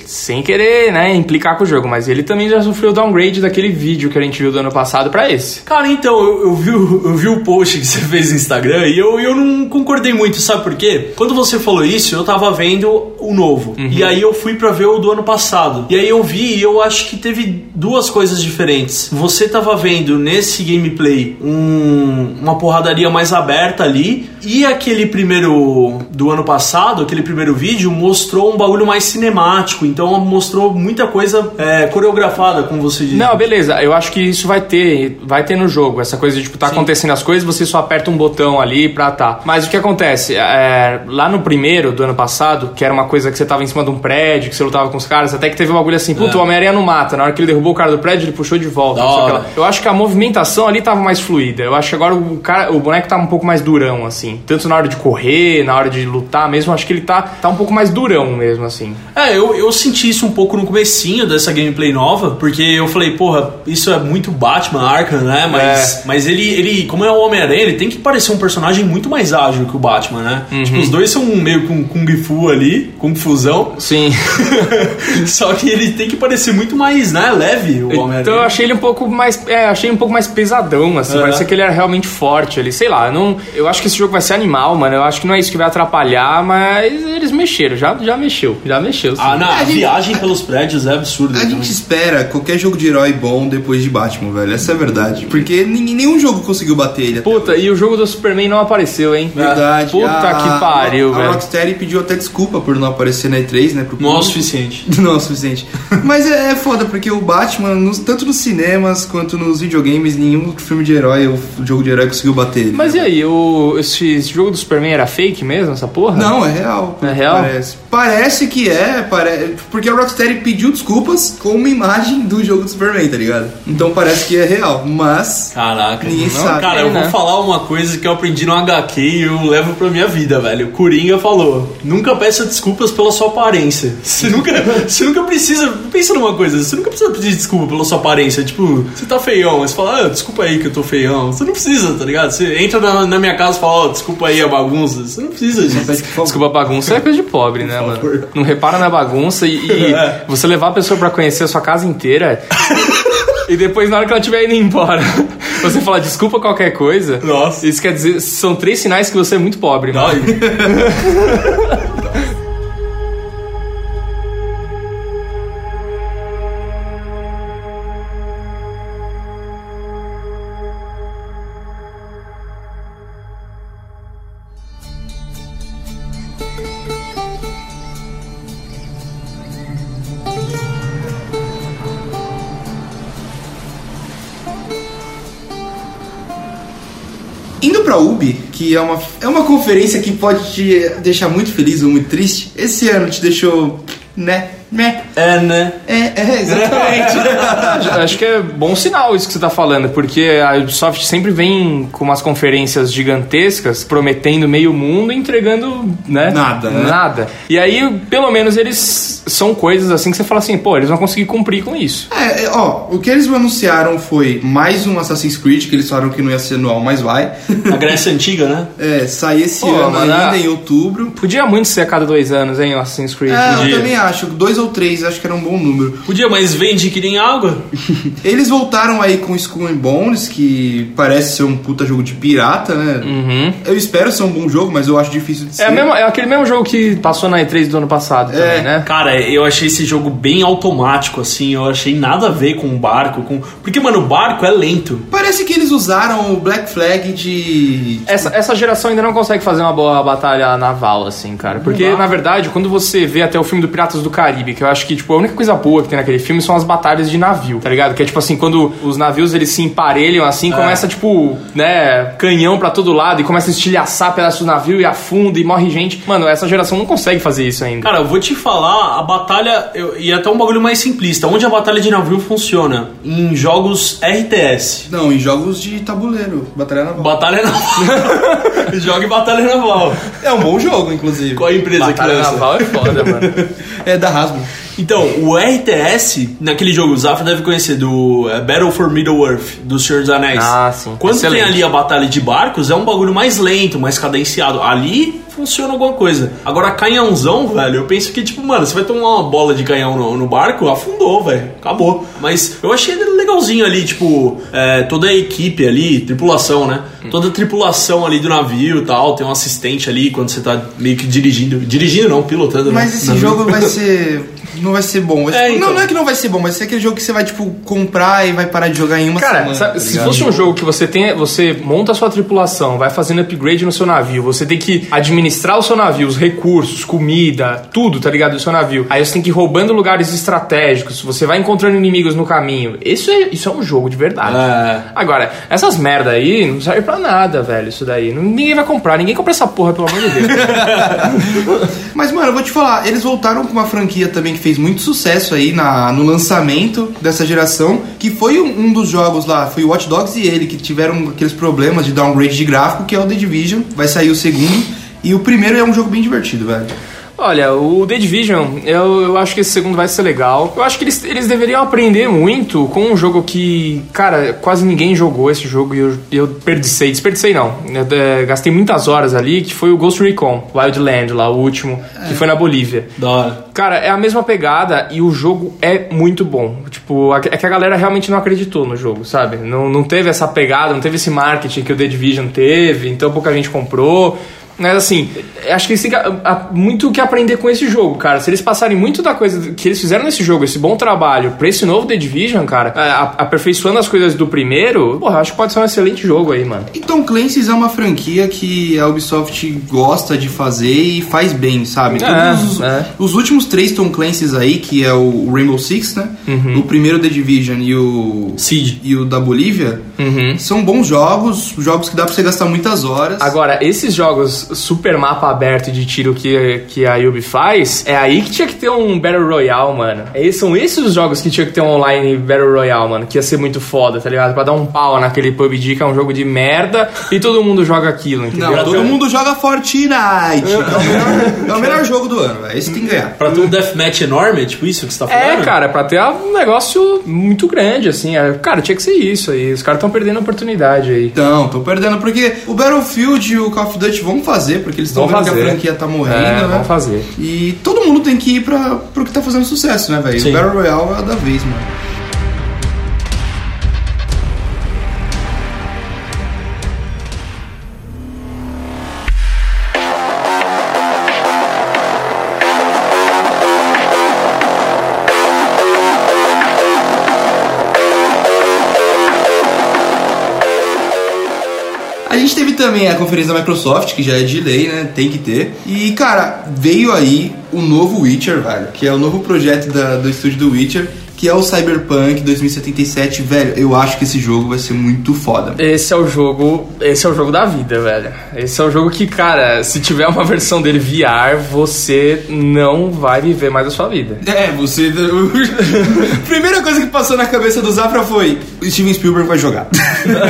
sem querer, né, implicar com o jogo, mas ele também já sofreu o downgrade daquele vídeo que a gente viu do ano passado pra esse. Cara, então, eu, eu vi, o- eu vi o post que você fez no Instagram e eu, eu não concordei muito, sabe por quê? Quando você falou isso, eu tava vendo o novo. E aí eu fui pra ver o do ano passado. E aí eu vi e eu acho que teve duas coisas diferentes. Você tava vendo nesse gameplay um- uma porradaria mais aberta ali. E aquele primeiro do ano passado, aquele primeiro vídeo, mostrou um bagulho mais cinemático. Então mostrou muita coisa é, coreografada, como você disse. Não, beleza, eu acho que isso vai ter, vai ter no jogo, essa coisa de, tipo, tá acontecendo as coisas, você só aperta um botão ali pra tá. Mas o que acontece, é, lá no primeiro do ano passado, que era uma coisa que você tava em cima de um prédio, que você lutava com os caras, até que teve um bagulho assim, puta, o Homem-Aranha não mata, na hora que ele derrubou o cara do prédio, ele puxou de volta. Lá. Eu acho que a movimentação ali tava mais fluida, eu acho que agora o, cara, o boneco tá um pouco mais durão, assim. Tanto na hora de correr, na hora de lutar mesmo, acho que ele tá, tá um pouco mais durão mesmo, assim. É, eu, eu senti isso um pouco no comecinho dessa gameplay nova, porque eu falei, porra, isso é muito Batman Arkham, né? Mas, mas ele, ele, como é o Homem-Aranha, ele tem que parecer um personagem muito mais ágil que o Batman, né? Tipo, os dois são meio com Kung Fu ali, Kung Fusão. Sim. *laughs* Só que ele tem que parecer muito mais, né, leve, o Homem-Aranha. Então eu achei ele um pouco mais. É, achei um pouco mais pesadão, assim. É. Parecia que ele era realmente forte ali. Sei lá, eu não, eu acho que esse jogo vai ser animal, mano. Eu acho que não é isso que vai atrapalhar, mas eles mexeram, já, já mexeu, já mexeu. sim. Ah, não, a A gente- viagem pelos prédios é absurda. A também. gente espera qualquer jogo de herói bom depois de Batman, velho. Essa é a verdade. Porque ninguém- nenhum jogo conseguiu bater ele. Puta, e o jogo do Superman não apareceu, hein? Verdade. Puta A- que pariu, a, velho. A Rocksteady pediu até desculpa por não aparecer na E3, né? Pro Não é o suficiente. *laughs* Não é o suficiente. Mas é, é foda, porque o Batman, nos- tanto nos cinemas quanto nos videogames, nenhum filme de herói ou jogo de herói conseguiu bater ele. Mas e aí, o, esse, esse jogo do Superman era fake mesmo, essa porra? Não, é real. É real? Parece. Parece que é, pare... porque a Rocksteady pediu desculpas com uma imagem do jogo do Superman, tá ligado? Então parece que é real, mas Caraca. Ninguém sabe. Cara, eu né? vou falar uma coisa que eu aprendi no HQ e eu levo pra minha vida, velho. O Coringa falou: nunca peça desculpas pela sua aparência. *laughs* Você nunca, você nunca precisa. Pensa numa coisa, você nunca precisa pedir desculpa pela sua aparência. Tipo, você tá feião, você fala, ah, desculpa aí que eu tô feião. Você não precisa, tá ligado? Você entra na, na minha casa e fala, ó, desculpa aí a bagunça. Você não precisa disso. Desculpa, bagunça é coisa de pobre, né, mano? Não repara na bagunça e, e *laughs* É. você levar a pessoa pra conhecer a sua casa inteira e depois, na hora que ela estiver indo embora, *laughs* você falar desculpa qualquer coisa. Nossa. Isso quer dizer, são três sinais que você é muito pobre, mano. *laughs* que é uma, é uma conferência que pode te deixar muito feliz ou muito triste, esse ano te deixou, né, né, É, né? é, é, exatamente. *laughs* Acho que é bom sinal isso que você tá falando, porque a Ubisoft sempre vem com umas conferências gigantescas, prometendo meio mundo e entregando, né? Nada, né? Nada. E aí, pelo menos, eles são coisas assim que você fala assim, pô, eles vão conseguir cumprir com isso. É, é, ó, o que eles anunciaram foi mais um Assassin's Creed, que eles falaram que não ia ser anual, mas vai. *laughs* A Grécia Antiga, né? É, sai esse Pô, ano mas ainda, em outubro. Podia muito ser a cada dois anos, hein, o Assassin's Creed. É, eu Podia. também acho. Dois ou três, acho que era um bom número. Podia, mas vende que nem água. *laughs* Eles voltaram aí com Skull and Bones, que parece ser um puta jogo de pirata, né? Uhum. Eu espero ser um bom jogo, mas eu acho difícil de ser. É, a mesma- é aquele mesmo jogo que passou na E3 do ano passado É. também, né? Cara, eu achei esse jogo bem automático, assim. Eu achei nada a ver com o barco. Com... Porque, mano, o barco é lento. Parece que eles usaram o Black Flag de. Essa, essa geração ainda não consegue fazer uma boa batalha naval, assim, cara. Porque, na verdade, quando você vê até o filme do Piratas do Caribe, que eu acho que, tipo, a única coisa boa que tem naquele filme são as batalhas de navio, tá ligado? Que é tipo assim, quando os navios eles se emparelham assim, começa, tipo, né, canhão pra todo lado e começa a estilhaçar pedaços do navio e afunda e morre gente. Mano, essa geração não consegue fazer isso ainda. Cara, eu vou te falar, a batalha. Eu, e até um bagulho mais simplista. Onde a batalha de navio funciona? Em jogos RTS. Não, em jogos de tabuleiro, Batalha Naval. Batalha naval. *laughs* Joga em batalha naval. É um bom jogo, inclusive. Qual a empresa batalha que lança? naval é foda, mano. *laughs* É da Hasbro. Então, o RTS, naquele jogo, o Zafra deve conhecer, do é, Battle for Middle-earth, do Senhor dos Anéis. Ah, sim. Quando Excelente. tem ali a batalha de barcos, é um bagulho mais lento, mais cadenciado. Ali funciona alguma coisa. Agora, canhãozão, velho, eu penso que, tipo, mano, você vai tomar uma bola de canhão no, no barco, afundou, velho. Acabou. Mas eu achei legalzinho ali, tipo, é, toda a equipe ali, tripulação, né? Hum. Toda a tripulação ali do navio e tal, tem um assistente ali quando você tá meio que dirigindo. Dirigindo não, pilotando, né? Mas esse Navio. jogo vai *laughs* ser. Não vai ser bom. Vai ser- É, então. Não, não é que não vai ser bom, vai ser aquele jogo que você vai, tipo, comprar e vai parar de jogar em uma Cara, semana. sabe, tá se fosse um jogo que você tem, você monta a sua tripulação, vai fazendo upgrade no seu navio, você tem que administrar o seu navio, os recursos, comida, tudo, tá ligado, do seu navio. Aí você tem que ir roubando lugares estratégicos, você vai encontrando inimigos no caminho. Isso é, isso é um jogo de verdade. É. Agora, essas merda aí não serve pra nada, velho, isso daí. Ninguém vai comprar, ninguém compra essa porra, pelo amor de Deus. *laughs* Mas, mano, eu vou te falar, eles voltaram com uma franquia também que fez muito sucesso aí na, no lançamento dessa geração, que foi um, um dos jogos lá, foi o Watch Dogs e ele, que tiveram aqueles problemas de downgrade de gráfico, que é o The Division, vai sair o segundo, e o primeiro é um jogo bem divertido, velho. Olha, o The Division, eu, eu acho que esse segundo vai ser legal. Eu acho que eles, eles deveriam aprender muito com um jogo que, cara, quase ninguém jogou esse jogo e eu, eu desperdicei. Desperdicei não. Eu, é, gastei muitas horas ali, que foi o Ghost Recon Wildland, lá, o último, que foi na Bolívia. Da hora. Cara, é a mesma pegada e o jogo é muito bom. Tipo, é que a galera realmente não acreditou no jogo, sabe? Não, não teve essa pegada, não teve esse marketing que o The Division teve, então pouca gente comprou. Mas assim, acho que eles têm que- a- muito o que aprender com esse jogo, cara. Se eles passarem muito da coisa que eles fizeram nesse jogo, esse bom trabalho, pra esse novo The Division, cara, a- aperfeiçoando as coisas do primeiro, porra, acho que pode ser um excelente jogo aí, mano. E Tom Clancy's é uma franquia que a Ubisoft gosta de fazer e faz bem, sabe? É, os, é. os últimos três Tom Clancy's aí, que é o Rainbow Six, né? Uhum. O primeiro The Division e o Seed. e o da Bolívia, Uhum. são bons jogos, jogos que dá pra você gastar muitas horas. Agora, esses jogos super mapa aberto de tiro que, que a Ubi faz, é aí que tinha que ter um Battle Royale, mano. É, são esses os jogos que tinha que ter um online Battle Royale, mano, que ia ser muito foda, tá ligado? Pra dar um pau naquele PUBG, que é um jogo de merda, e todo mundo joga aquilo, entendeu? Não, todo mundo joga Fortnite. que é, o melhor, é o melhor jogo do ano, velho. Esse tem que ganhar. Pra ter um deathmatch enorme, é tipo isso que você tá É, falando? cara, pra ter um negócio muito grande, assim. é, Cara, tinha que ser isso aí. Os caras estão perdendo a oportunidade aí. Então, tô perdendo, porque o Battlefield e o Call of Duty vão fazer fazer, porque eles estão vendo que a fazer. franquia tá morrendo, É, né? vão fazer. E todo mundo tem que ir pra, pro que tá fazendo sucesso, né, velho? O Battle Royale é a da vez, mano. Também a conferência da Microsoft, que já é de lei, né? Tem que ter. E, cara, veio aí o novo Witcher, velho. Que é o novo projeto da- do estúdio do Witcher, que é o Cyberpunk 2077. Velho, eu acho que esse jogo vai ser muito foda. Esse é o jogo. Esse é o jogo da vida, velho. Esse é o jogo que, cara, se tiver uma versão dele VR, você não vai viver mais a sua vida. É, você. *laughs* Primeira coisa que passou na cabeça do Zafra foi: Steven Spielberg vai jogar.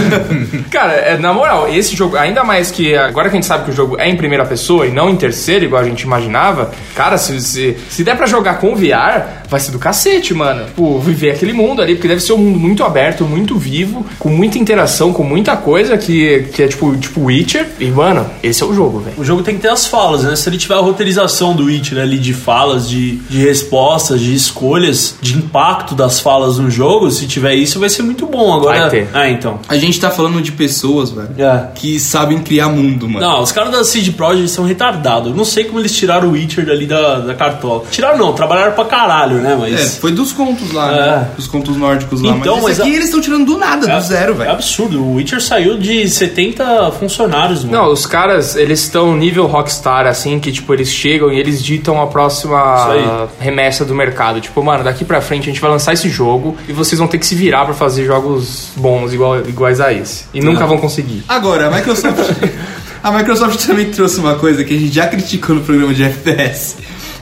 *laughs* Cara, é, na moral, esse jogo, ainda mais que agora que a gente sabe que o jogo é em primeira pessoa e não em terceira, igual a gente imaginava, cara, se, se, se der pra jogar com VR, vai ser do cacete, mano. Tipo, viver aquele mundo ali, porque deve ser um mundo muito aberto, muito vivo, com muita interação, com muita coisa que, que é tipo, tipo Witcher. E, mano, esse é o jogo, velho. O jogo tem que ter as falas, né? Se ele tiver a roteirização do Witcher ali de falas, de, de respostas, de escolhas, de impacto das falas no jogo, se tiver isso, vai ser muito bom. Agora, Vai ter. Ah, então. A gente tá falando de pessoas, velho, É. que sabem criar mundo, mano. Não, os caras da Seed Project são retardados. Eu não sei como eles tiraram o Witcher dali da, da cartola. Tiraram não, trabalharam pra caralho, né? É, Mas. foi dos contos lá, É. né? Dos contos nórdicos lá. Então, mas mas aqui a- eles estão tirando do nada, do zero, É velho. absurdo. O Witcher saiu de 70 funcionários, mano. Não, os caras, eles estão nível Rockstar, assim, que, tipo, eles chegam e eles ditam a próxima remessa do mercado. Tipo, mano, daqui pra frente a gente vai lançar esse jogo e vocês vão ter que se virar pra fazer jogos bons igual, iguais a esse. E nunca vão conseguir. Agora, a Microsoft. *laughs* a Microsoft também trouxe uma coisa que a gente já criticou no programa de FPS.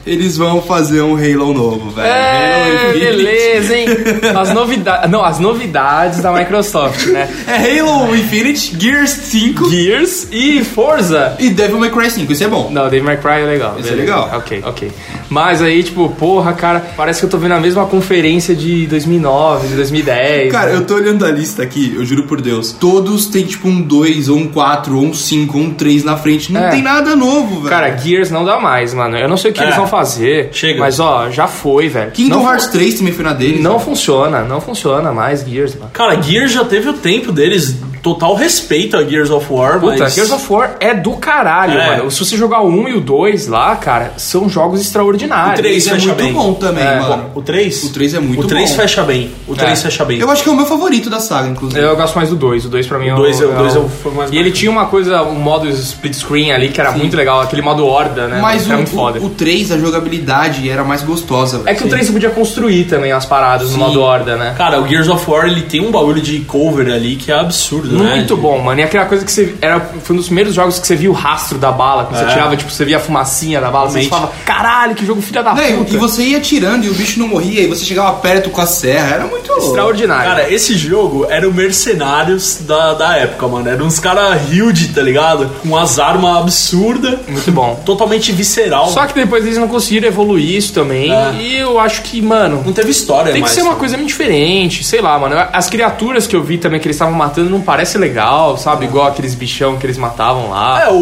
Eles vão fazer um Halo novo, velho. É, beleza, hein? *laughs* As novidades. Não, as novidades da Microsoft, né? É Halo Infinite, Gears 5 Gears e Forza. e Devil May Cry 5. Isso é bom. Não, Devil May Cry é legal. Esse é beleza. legal. Ok, ok. Mas aí, tipo, porra, cara, parece que eu tô vendo a mesma conferência de 2009, de 2010. Cara, né? eu tô olhando a lista aqui, eu juro por Deus. Todos têm tipo um 2, ou um 4, ou um 5, ou um 3 na frente. Não É. tem nada novo, velho. Cara, Gears não dá mais, mano. Eu não sei o que É. eles vão fazer. Chega. Mas, ó, já foi, velho. Kingdom não, Hearts 3 também foi na deles. Não né? funciona, não funciona mais Gears, mano. Cara, Gears já teve o tempo deles. Total respeito a Gears of War, Puta, mas... Gears of War é do caralho, É. mano. Se você jogar o 1 e o 2 lá, cara, são jogos extraordinários. O três Esse é fecha muito bem. bom também, É. mano. O 3? O 3 é muito O 3 bom. fecha bem. O 3 É. fecha bem. Eu acho que é o meu favorito da saga, inclusive. Eu gosto mais do 2. O 2 pra mim é O dois é- o é dois é o- foi mais E ele tinha uma coisa, um modo split screen ali que era muito legal, aquele modo horda, né? Mas era o, muito foda. o, o 3, a jogabilidade era mais gostosa, velho. É que o 3 você podia construir também as paradas Sim. no modo horda, né? Cara, o Gears of War ele tem um bagulho de cover ali que é absurdo, né? Muito bom, mano. E aquela coisa que você. Era, foi um dos primeiros jogos que você via o rastro da bala. Quando É. você tirava, tipo, você via a fumacinha da bala. Você Realmente. falava, caralho, que jogo filha da Não, e- puta. e você ia tirando e o bicho não morria, e você chegava perto com a serra, era muito Extraordinário. Cara, esse jogo era o Mercenários da, da época, mano. Era uns caras huge, tá ligado? Com as armas absurdas. muito bom. Totalmente visceral. Só que depois eles não conseguiram evoluir isso também. É. E eu acho que, mano. Não teve história Tem que mais. ser uma coisa muito diferente, sei lá, mano. As criaturas que eu vi também que eles estavam matando não parece legal, sabe? Igual aqueles bichão que eles matavam lá. É, o-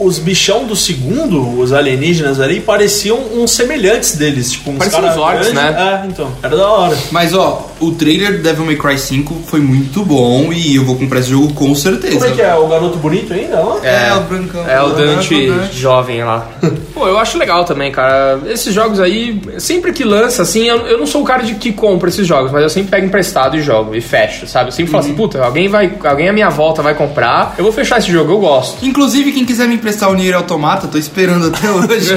o- os bichão do segundo, os alienígenas ali, pareciam uns semelhantes deles. Tipo, uns Pareciam caras os orcs, grandes. né? É, então. Era da hora. Mas ó, o trailer do Devil May Cry 5 foi muito bom e eu vou comprar esse jogo com certeza. Como é que é? O garoto bonito ainda? ó? É, o Brancão. É o Dante Dante. jovem lá. *laughs* Pô, eu acho legal também, cara. Esses jogos aí, sempre que lança, assim, eu, eu não sou o cara de que compra esses jogos, mas eu sempre pego emprestado e jogo e fecho, sabe? Eu sempre falo assim, puta, alguém vai, alguém à minha volta vai comprar, eu vou fechar esse jogo, eu gosto. Inclusive, quem quiser me emprestar o Nier Automata, tô esperando até *laughs* hoje.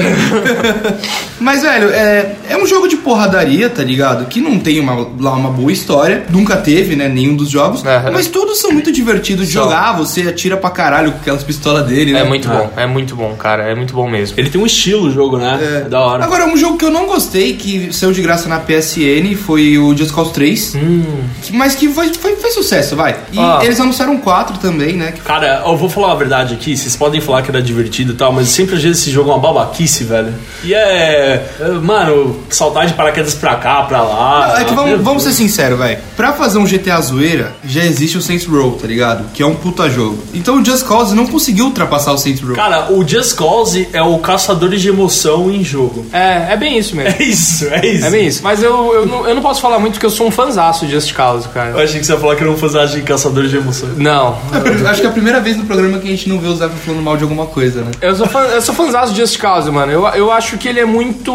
*laughs* Mas, velho, é, é um jogo de porradaria, tá ligado? Que não tem uma, lá uma boa história. Nunca teve, né? Nenhum dos jogos. Aham. Mas todos são muito divertidos de São. jogar. Você atira pra caralho com aquelas pistolas dele, né? É muito Ah. bom, é muito bom, cara, é muito bom mesmo. Ele tem um estilo o jogo, né? É. Da hora. Agora, um jogo que eu não gostei, que saiu de graça na PSN, foi o Just Cause 3. Que- mas que foi, foi, foi sucesso, vai. E Ah. eles anunciaram 4 também, né? que Cara, eu vou falar a verdade aqui, vocês podem falar que era divertido e tal, mas sempre às vezes esse jogo é uma babaquice, velho. E é. é, Mano, saltar de paraquedas pra cá, pra lá. É que vamos, vamos ser. Sincero, velho. Pra fazer um GTA zoeira, já existe o Saints Row, tá ligado? Que é um puta jogo. Então o Just Cause não conseguiu ultrapassar o Saints Row. Cara, o Just Cause é o caçador de emoção em jogo. É, é bem isso mesmo. *laughs* É isso, é isso. É bem isso. Mas eu, eu, não, eu não posso falar muito porque eu sou um fanzaço de Just Cause, Eu cara. achei que você ia falar que era um fanzagem de caçador de emoção. Não. É, Acho que é a primeira vez no programa que a gente não vê o Zé falando mal de alguma coisa, né? Eu sou, fã, eu sou fãzaço de Just Cause, mano. Eu, eu acho que ele é muito.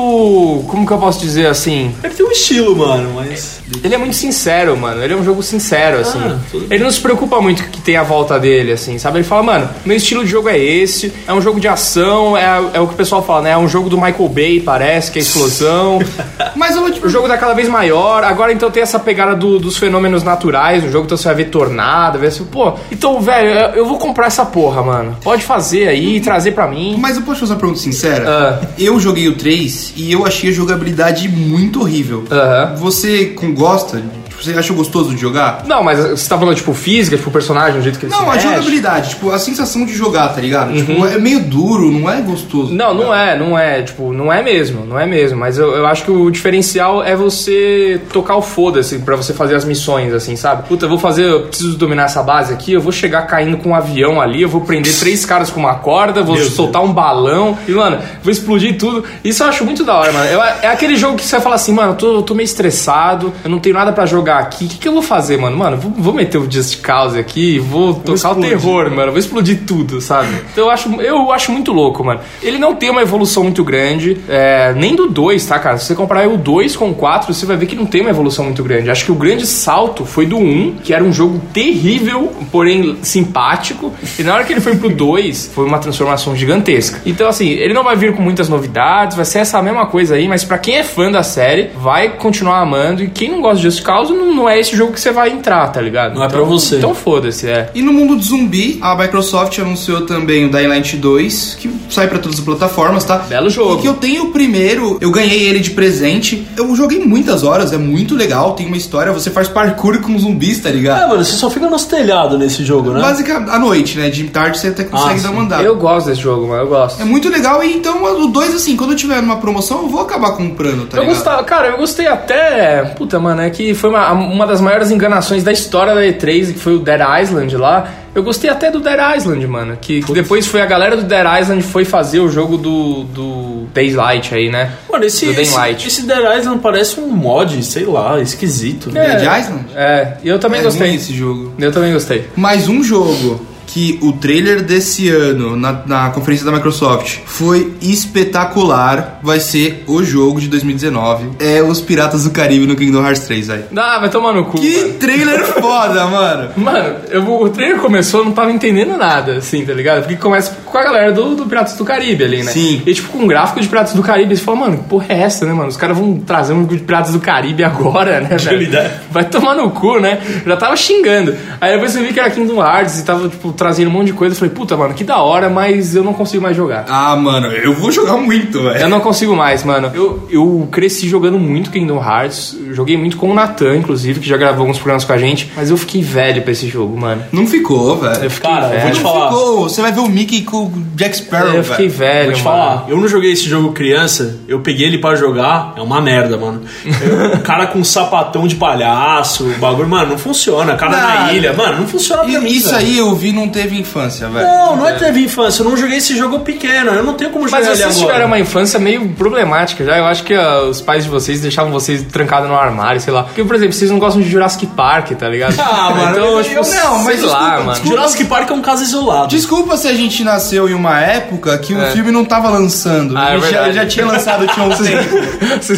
Como que eu posso dizer assim? Ele tem um estilo, mano, mas. Ele é muito sincero, mano. Ele é um jogo sincero, assim. bem. ele não se preocupa muito com o que tem à volta dele, assim, sabe? Ele fala, mano, meu estilo de jogo é esse, é um jogo de ação, é, é o que o pessoal fala, né? É um jogo do Michael Bay, parece, que é explosão. *laughs* Mas vou te O jogo tá cada vez maior. Agora, então, tem essa pegada do- dos fenômenos naturais no jogo. Então, você vai ver tornado, vai assim, pô. Então, velho, eu, eu vou comprar essa porra, mano. Pode fazer aí e trazer pra mim. Mas eu posso fazer uma pergunta sincera? Ah. Eu joguei o 3 e eu achei a jogabilidade muito horrível. Aham. Você com, gosta? Tipo, Você achou gostoso de jogar? Não, mas você tá falando, tipo, física, tipo, personagem, o jeito que ele Não, a mexe? jogabilidade, tipo, a sensação de jogar, tá ligado? Tipo, é meio duro, não é gostoso. Não, não é, não é, tipo, não é mesmo, não é mesmo. Mas eu, eu acho que o diferencial é você tocar o foda-se pra você fazer as missões, assim, sabe? Puta, eu vou fazer, eu preciso dominar essa base aqui, eu vou chegar caindo com um avião ali, eu vou prender três caras com uma corda, vou soltar um balão e, mano, vou explodir tudo. Isso eu acho muito da hora, mano. Eu- é aquele jogo que você fala assim, mano, eu tô, eu tô meio estressado, eu não tenho nada pra jogar aqui, o que, que eu vou fazer, mano? Mano, vou, vou meter o Just Cause aqui, vou tocar o terror, mano, vou explodir tudo, sabe? Então eu acho, eu acho muito louco, mano. Ele não tem uma evolução muito grande, é, nem do 2, tá, cara? Se você comparar o 2 com o 4, você vai ver que não tem uma evolução muito grande. Acho que o grande salto foi do 1, que era um jogo terrível, porém simpático, e na hora que ele foi pro 2, foi uma transformação gigantesca. Então, assim, ele não vai vir com muitas novidades, vai ser essa mesma coisa aí, mas pra quem é fã da série, vai continuar amando, e quem não gosta de Just Cause, não, não é esse jogo que você vai entrar, tá ligado? Não é então, pra você. Então foda-se, é. E no mundo do zumbi, a Microsoft anunciou também o Dying Light 2, que sai pra todas as plataformas, tá? Belo jogo. E que eu tenho o primeiro, eu ganhei ele de presente. Eu joguei muitas horas, é muito legal, tem uma história, você faz parkour com zumbis, tá É, ligado? mano, você só fica nos telhados nesse jogo, né? Basicamente, à noite, né? De tarde você até consegue Ah, dar uma andada. Eu gosto desse jogo, mano, eu gosto. É muito legal, e então o 2, assim, quando eu tiver numa promoção, eu vou acabar comprando, tá Eu ligado? gostava, cara, eu gostei até. Puta, mano, é que foi uma, uma das maiores enganações da história da E3, que foi o Dead Island lá. Eu gostei até do Dead Island, mano. Que, que depois foi a galera do Dead Island foi fazer o jogo do, do Daylight aí, né? Mano, esse, do esse, Daylight. esse Dead Island parece um mod, sei lá, esquisito. Dead Island? É, e eu também é gostei. ruim esse jogo. Eu também gostei. Mais um jogo que o trailer desse ano na, na conferência da Microsoft foi espetacular. Vai ser o jogo de 2019. É os Piratas do Caribe no Kingdom Hearts 3, velho. Ah, vai tomar no cu. Que mano. trailer *laughs* foda, mano. Mano, eu, o trailer começou, eu não tava entendendo nada, assim, tá ligado? Porque começa com a galera do, do Piratas do Caribe ali, né? Sim. E tipo, com um gráfico de Piratas do Caribe, você fala, mano, que porra é essa, né, mano? Os caras vão trazer um de Piratas do Caribe agora, né, velho? Vai tomar no cu, né? Já tava xingando. Aí depois eu vi que era Kingdom Hearts e tava, tipo, trazendo um monte de coisa. Eu falei, puta, mano, que da hora, mas eu não consigo mais jogar. Ah, mano, eu vou jogar muito, Eu velho. não consigo mais, mano. Eu, eu cresci jogando muito Kingdom Hearts. Eu Joguei muito com o Natan, inclusive, que já gravou alguns programas com a gente. Mas eu fiquei velho pra esse jogo, mano. Não ficou, velho. Eu fiquei Cara, eu vou velho. te falar. ficou. Você vai ver o Mickey com o Jack Sparrow, Eu fiquei velho. velho, Vou te mano. falar, eu não joguei esse jogo criança, eu peguei ele pra jogar, é uma merda, mano. Eu- O cara com sapatão de palhaço, o bagulho, mano, não funciona. O cara na Não. ilha, mano, não funciona pra mim. Isso velho. aí eu vi não teve infância, velho. Não, não é teve infância, eu não joguei esse jogo pequeno, eu não tenho como jogar Mas ele vocês agora. tiveram uma infância meio problemática já. Eu acho que ah, os pais de vocês deixavam vocês trancados no armário, sei lá. Porque, por exemplo, vocês não gostam de Jurassic Park, tá ligado? *laughs* Ah, mano, Então, mas tipo, eu não, mas sei lá, desculpa, mano. desculpa. Jurassic Park é um caso isolado. Desculpa se a gente nasceu em uma época que o É. filme não tava lançando. Ah, é já, já tinha lançado tinha um *laughs* tempo.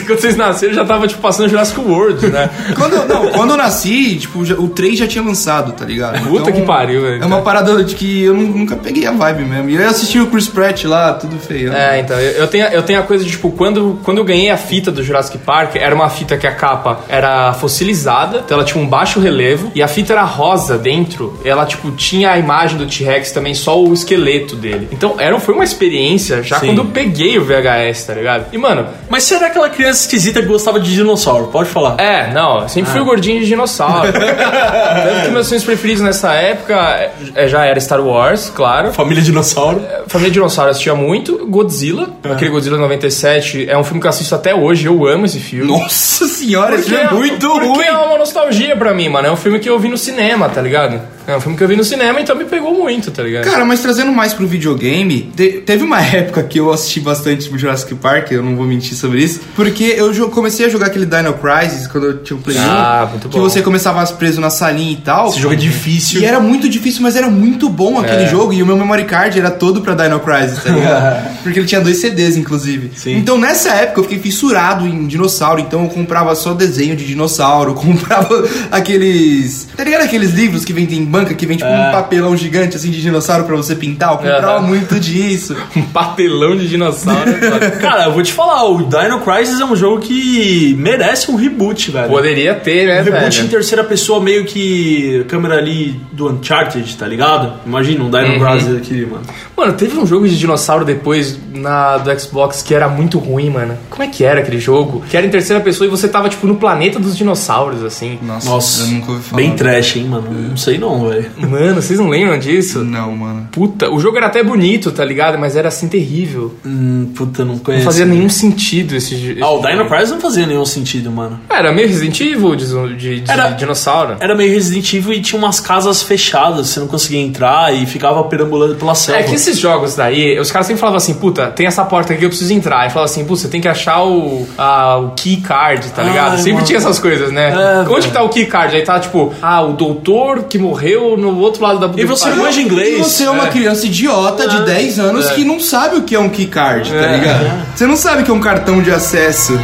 Quando vocês nasceram, já tava, tipo, passando Jurassic World, né? Quando, eu- não, quando eu nasci, tipo, já- o 3 já tinha lançado, tá ligado? Puta que pariu, velho. É uma parada de que eu nu- nunca peguei a vibe mesmo. E eu assisti o Chris Pratt lá, tudo feio. É, então, eu, eu tenho, eu tenho a coisa de, tipo, quando, quando eu ganhei a fita do Jurassic Park, era uma fita que a capa era fossilizada, então ela tinha um baixo relevo, e a fita era rosa dentro, ela, tipo, tinha a imagem do T-Rex também, só o esqueleto dele. Então, era, foi uma experiência já Sim. quando eu peguei o VHS, tá ligado? E, mano, Mas você era aquela criança esquisita que gostava de dinossauro, pode falar. é, não, sempre fui o gordinho de dinossauro. *laughs* Tanto que meus, filmes preferidos nessa época é, já era Star Wars, claro. Família Dinossauro. Família Dinossauro assistia muito. Godzilla, aquele Godzilla 97, é um filme que eu assisto até hoje. Eu amo esse filme. Nossa senhora, esse Porque filme é muito porque ruim. é uma nostalgia pra mim, mano. É um filme que eu vi no cinema, tá ligado? É um filme que eu vi no cinema, então me pegou muito, tá ligado? Cara, mas trazendo mais pro videogame, te- teve uma *laughs* época que eu assisti bastante Jurassic Park, eu não vou mentir sobre isso, porque eu comecei a jogar aquele Dino Crisis quando eu tinha o Play 1, Ah, muito que bom. você começava preso na salinha e tal. Esse jogo é difícil. E era muito difícil, mas era muito bom aquele jogo. E o meu memory card era todo pra Dino Crisis, tá ligado? *laughs* Porque ele tinha dois CDs, inclusive. Sim. Então nessa época eu fiquei fissurado em dinossauro. Então eu comprava só desenho de dinossauro. *laughs* Comprava aqueles. Tá ligado aqueles livros que vendem em banca, que vem tipo um papelão gigante assim de dinossauro pra você pintar? Eu comprava Aham. muito disso. *laughs* Um papelão de dinossauro. *laughs* Cara, eu vou te falar, o Dino Crisis é um jogo que merece um reboot, velho. Poderia ter, né, Um reboot em velho? terceira pessoa, meio que câmera ali do Uncharted, tá ligado? Imagina um Dino Uhum. Crisis aqui, mano. Mano, teve um jogo de dinossauro depois na, do Xbox que era muito ruim, mano. Como é que era aquele jogo? Que era em terceira pessoa e você tava, tipo, no planeta dos dinossauros, assim. Nossa, Nossa, eu nunca ouvi falar. bem trash, hein, mano? Não sei não, velho. Mano, vocês não lembram disso? Não, mano. Puta, o jogo era até bonito, tá ligado? Mas era assim terrível. Hum, puta, não Não conheço. fazia nenhum sentido esse jogo. Ah, o Dino Crisis não fazia nenhum sentido, mano. Era meio Resident Evil de, de, de Era- dinossauro. Era meio Resident Evil e tinha umas casas fechadas, você não conseguia entrar e ficava perambulando pela selva. É que esses jogos daí, os caras sempre falavam assim, puta, tem essa porta aqui, eu preciso entrar. E falavam assim, puta, você tem que achar o, a, o key card, tá ligado? Ai, sempre mano. tinha essas coisas, né? É, Onde velho. que tá o key card? Aí tá tipo, ah, o doutor que morreu no outro lado da E você manja inglês. E você é uma É. criança idiota de 10 anos É. que não sabe o que é um keycard, tá É. ligado? Você não sabe o que é um cartão de acesso.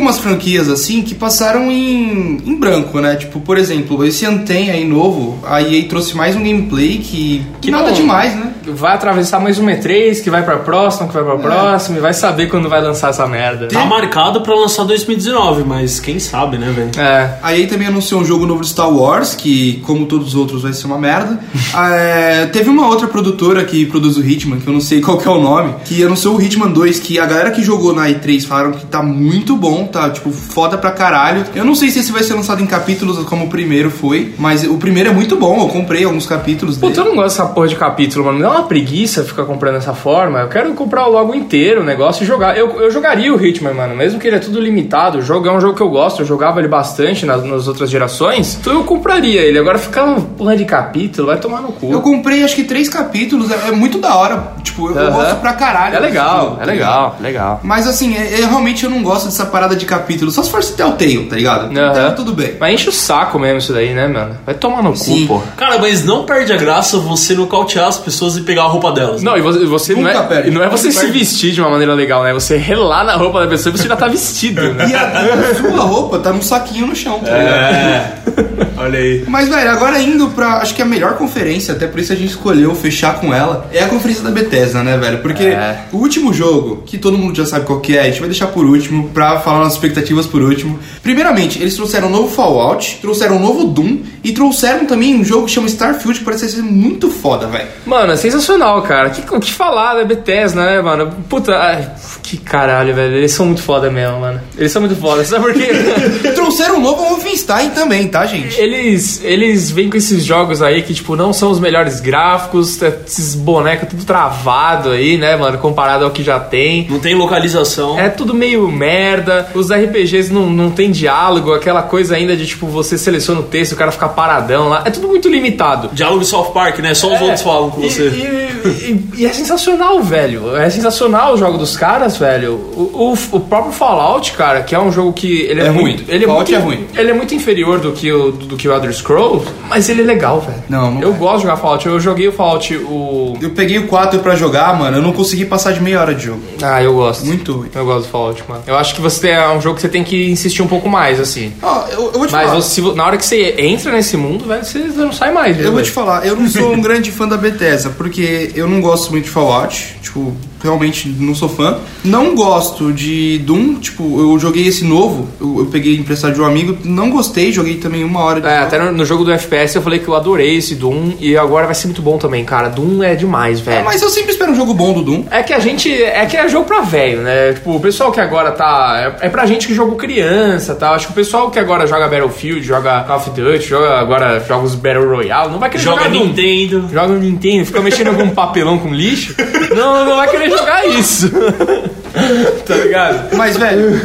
Algumas franquias assim que passaram em, em branco, né? Tipo, por exemplo, esse Anten aí novo, a EA trouxe mais um gameplay que, que nada não- demais, né? Vai atravessar mais um E3, que vai pra próxima, que vai pra próxima, e vai saber quando vai lançar essa merda. Tá marcado pra lançar 2019, mas quem sabe, né, velho? É. A EA também anunciou um jogo novo de Star Wars, que, como todos os outros, vai ser uma merda. *laughs* É, teve uma outra produtora que produz o Hitman, que eu não sei *laughs* qual que é o nome, que anunciou o Hitman 2, que a galera que jogou na E3 falaram que tá muito bom, tá, tipo, foda pra caralho. Eu não sei se esse vai ser lançado em capítulos como o primeiro foi, mas o primeiro é muito bom, eu comprei alguns capítulos dele. Puta, eu não gosto dessa porra de capítulo, mano. Me dá uma preguiça ficar comprando dessa forma. Eu quero comprar logo inteiro o negócio e jogar. Eu, eu jogaria o Hitman, mano. Mesmo que ele é tudo limitado. O jogo é um jogo que eu gosto. Eu jogava ele bastante nas, nas outras gerações. Então eu compraria ele. Agora ficar uma porra de capítulo vai tomar no cu. Eu comprei acho que três capítulos, é, é muito da hora. Tipo, eu, eu Aham. gosto pra caralho. É legal, Tipo, é legal, legal. Mas assim, é- é- realmente eu não gosto dessa parada de capítulo. Só se for Telltale, tá ligado? Aham. Então tudo bem. Mas enche o saco mesmo isso daí, né, mano? Vai tomar no Sim. cu, pô. Cara, mas não perde a graça você nocautear as pessoas e pegar a roupa delas. Não, e você, você não, é, perde. e não é você se vestir de uma maneira legal, né? Você relar na roupa da pessoa e você já tá vestido, né? E a, a sua roupa tá num saquinho no chão, tá ligado? É. *laughs* Olha aí. Mas, velho, agora indo pra. Acho que a melhor conferência, até por isso a gente escolheu fechar com ela, é a conferência da Bethesda, né, velho? Porque É. o último jogo, que todo mundo já sabe qual que é, a gente vai deixar por último, pra falar nas expectativas por último. Primeiramente, eles trouxeram um novo Fallout, trouxeram um novo Doom e trouxeram também um jogo que chama Starfield, que parece ser muito foda, velho. Mano, é sensacional, cara. Que- O que, falar da Bethesda, né, mano? Puta, ai, que caralho, velho. Eles são muito foda mesmo, mano. Eles são muito foda. Sabe por quê? *laughs* Trouxeram um novo Wolfenstein também, tá, gente? Eles, eles vêm com esses jogos aí que, tipo, não são os melhores gráficos, esses bonecos tudo travado aí, né, mano, comparado ao que já tem. Não tem localização. É tudo meio merda. Os RPGs não, não tem diálogo, aquela coisa ainda de, tipo, você seleciona o texto e o cara fica paradão lá. É tudo muito limitado. Diálogo South Park, né? Só os É, outros falam com e- você. E, e- e é sensacional, velho. É sensacional o jogo dos caras, velho. O, o- o próprio Fallout, cara, que é um jogo que ele é, É ruim. muito. Ele é Fallout muito, é ruim. Ele é muito inferior do que o, do que o Elder Scrolls, mas ele é legal, velho. Não, não Eu é. gosto de jogar Fallout. Eu joguei o Fallout, o. Eu peguei o 4 pra jogar, mano, eu não consegui passar de meia hora de jogo. Ah, eu gosto. Muito ruim. Eu gosto do Fallout, mano. Eu acho que você é um jogo que você tem que insistir um pouco mais, assim. Ó, eu, eu vou te Mas falar. se vo- na hora que você entra nesse mundo, velho, você não sai mais. Eu viu, vou te velho? falar, eu não sou um grande fã da Bethesda, porque eu não gosto muito de Fallout. Tipo, realmente não sou fã. Não gosto de Doom, tipo, eu joguei esse novo, eu, eu peguei emprestado de um amigo, não gostei, joguei também uma hora de É, até no, no jogo do FPS eu falei que eu adorei esse Doom e agora vai ser muito bom também, cara. Doom é demais, velho. Mas eu sempre espero um jogo bom do Doom. É que a gente. É que é jogo pra velho, né? Tipo, o pessoal que agora tá. É, é pra gente que jogou criança, tá? Acho que o pessoal que agora joga Battlefield, joga Call of Duty, joga agora jogos Battle Royale, não vai querer Joga jogar Doom. Nintendo. Joga no Nintendo, fica mexendo com papelão com lixo. Não, não vai querer jogar isso. *laughs* tá ligado? Mas, velho,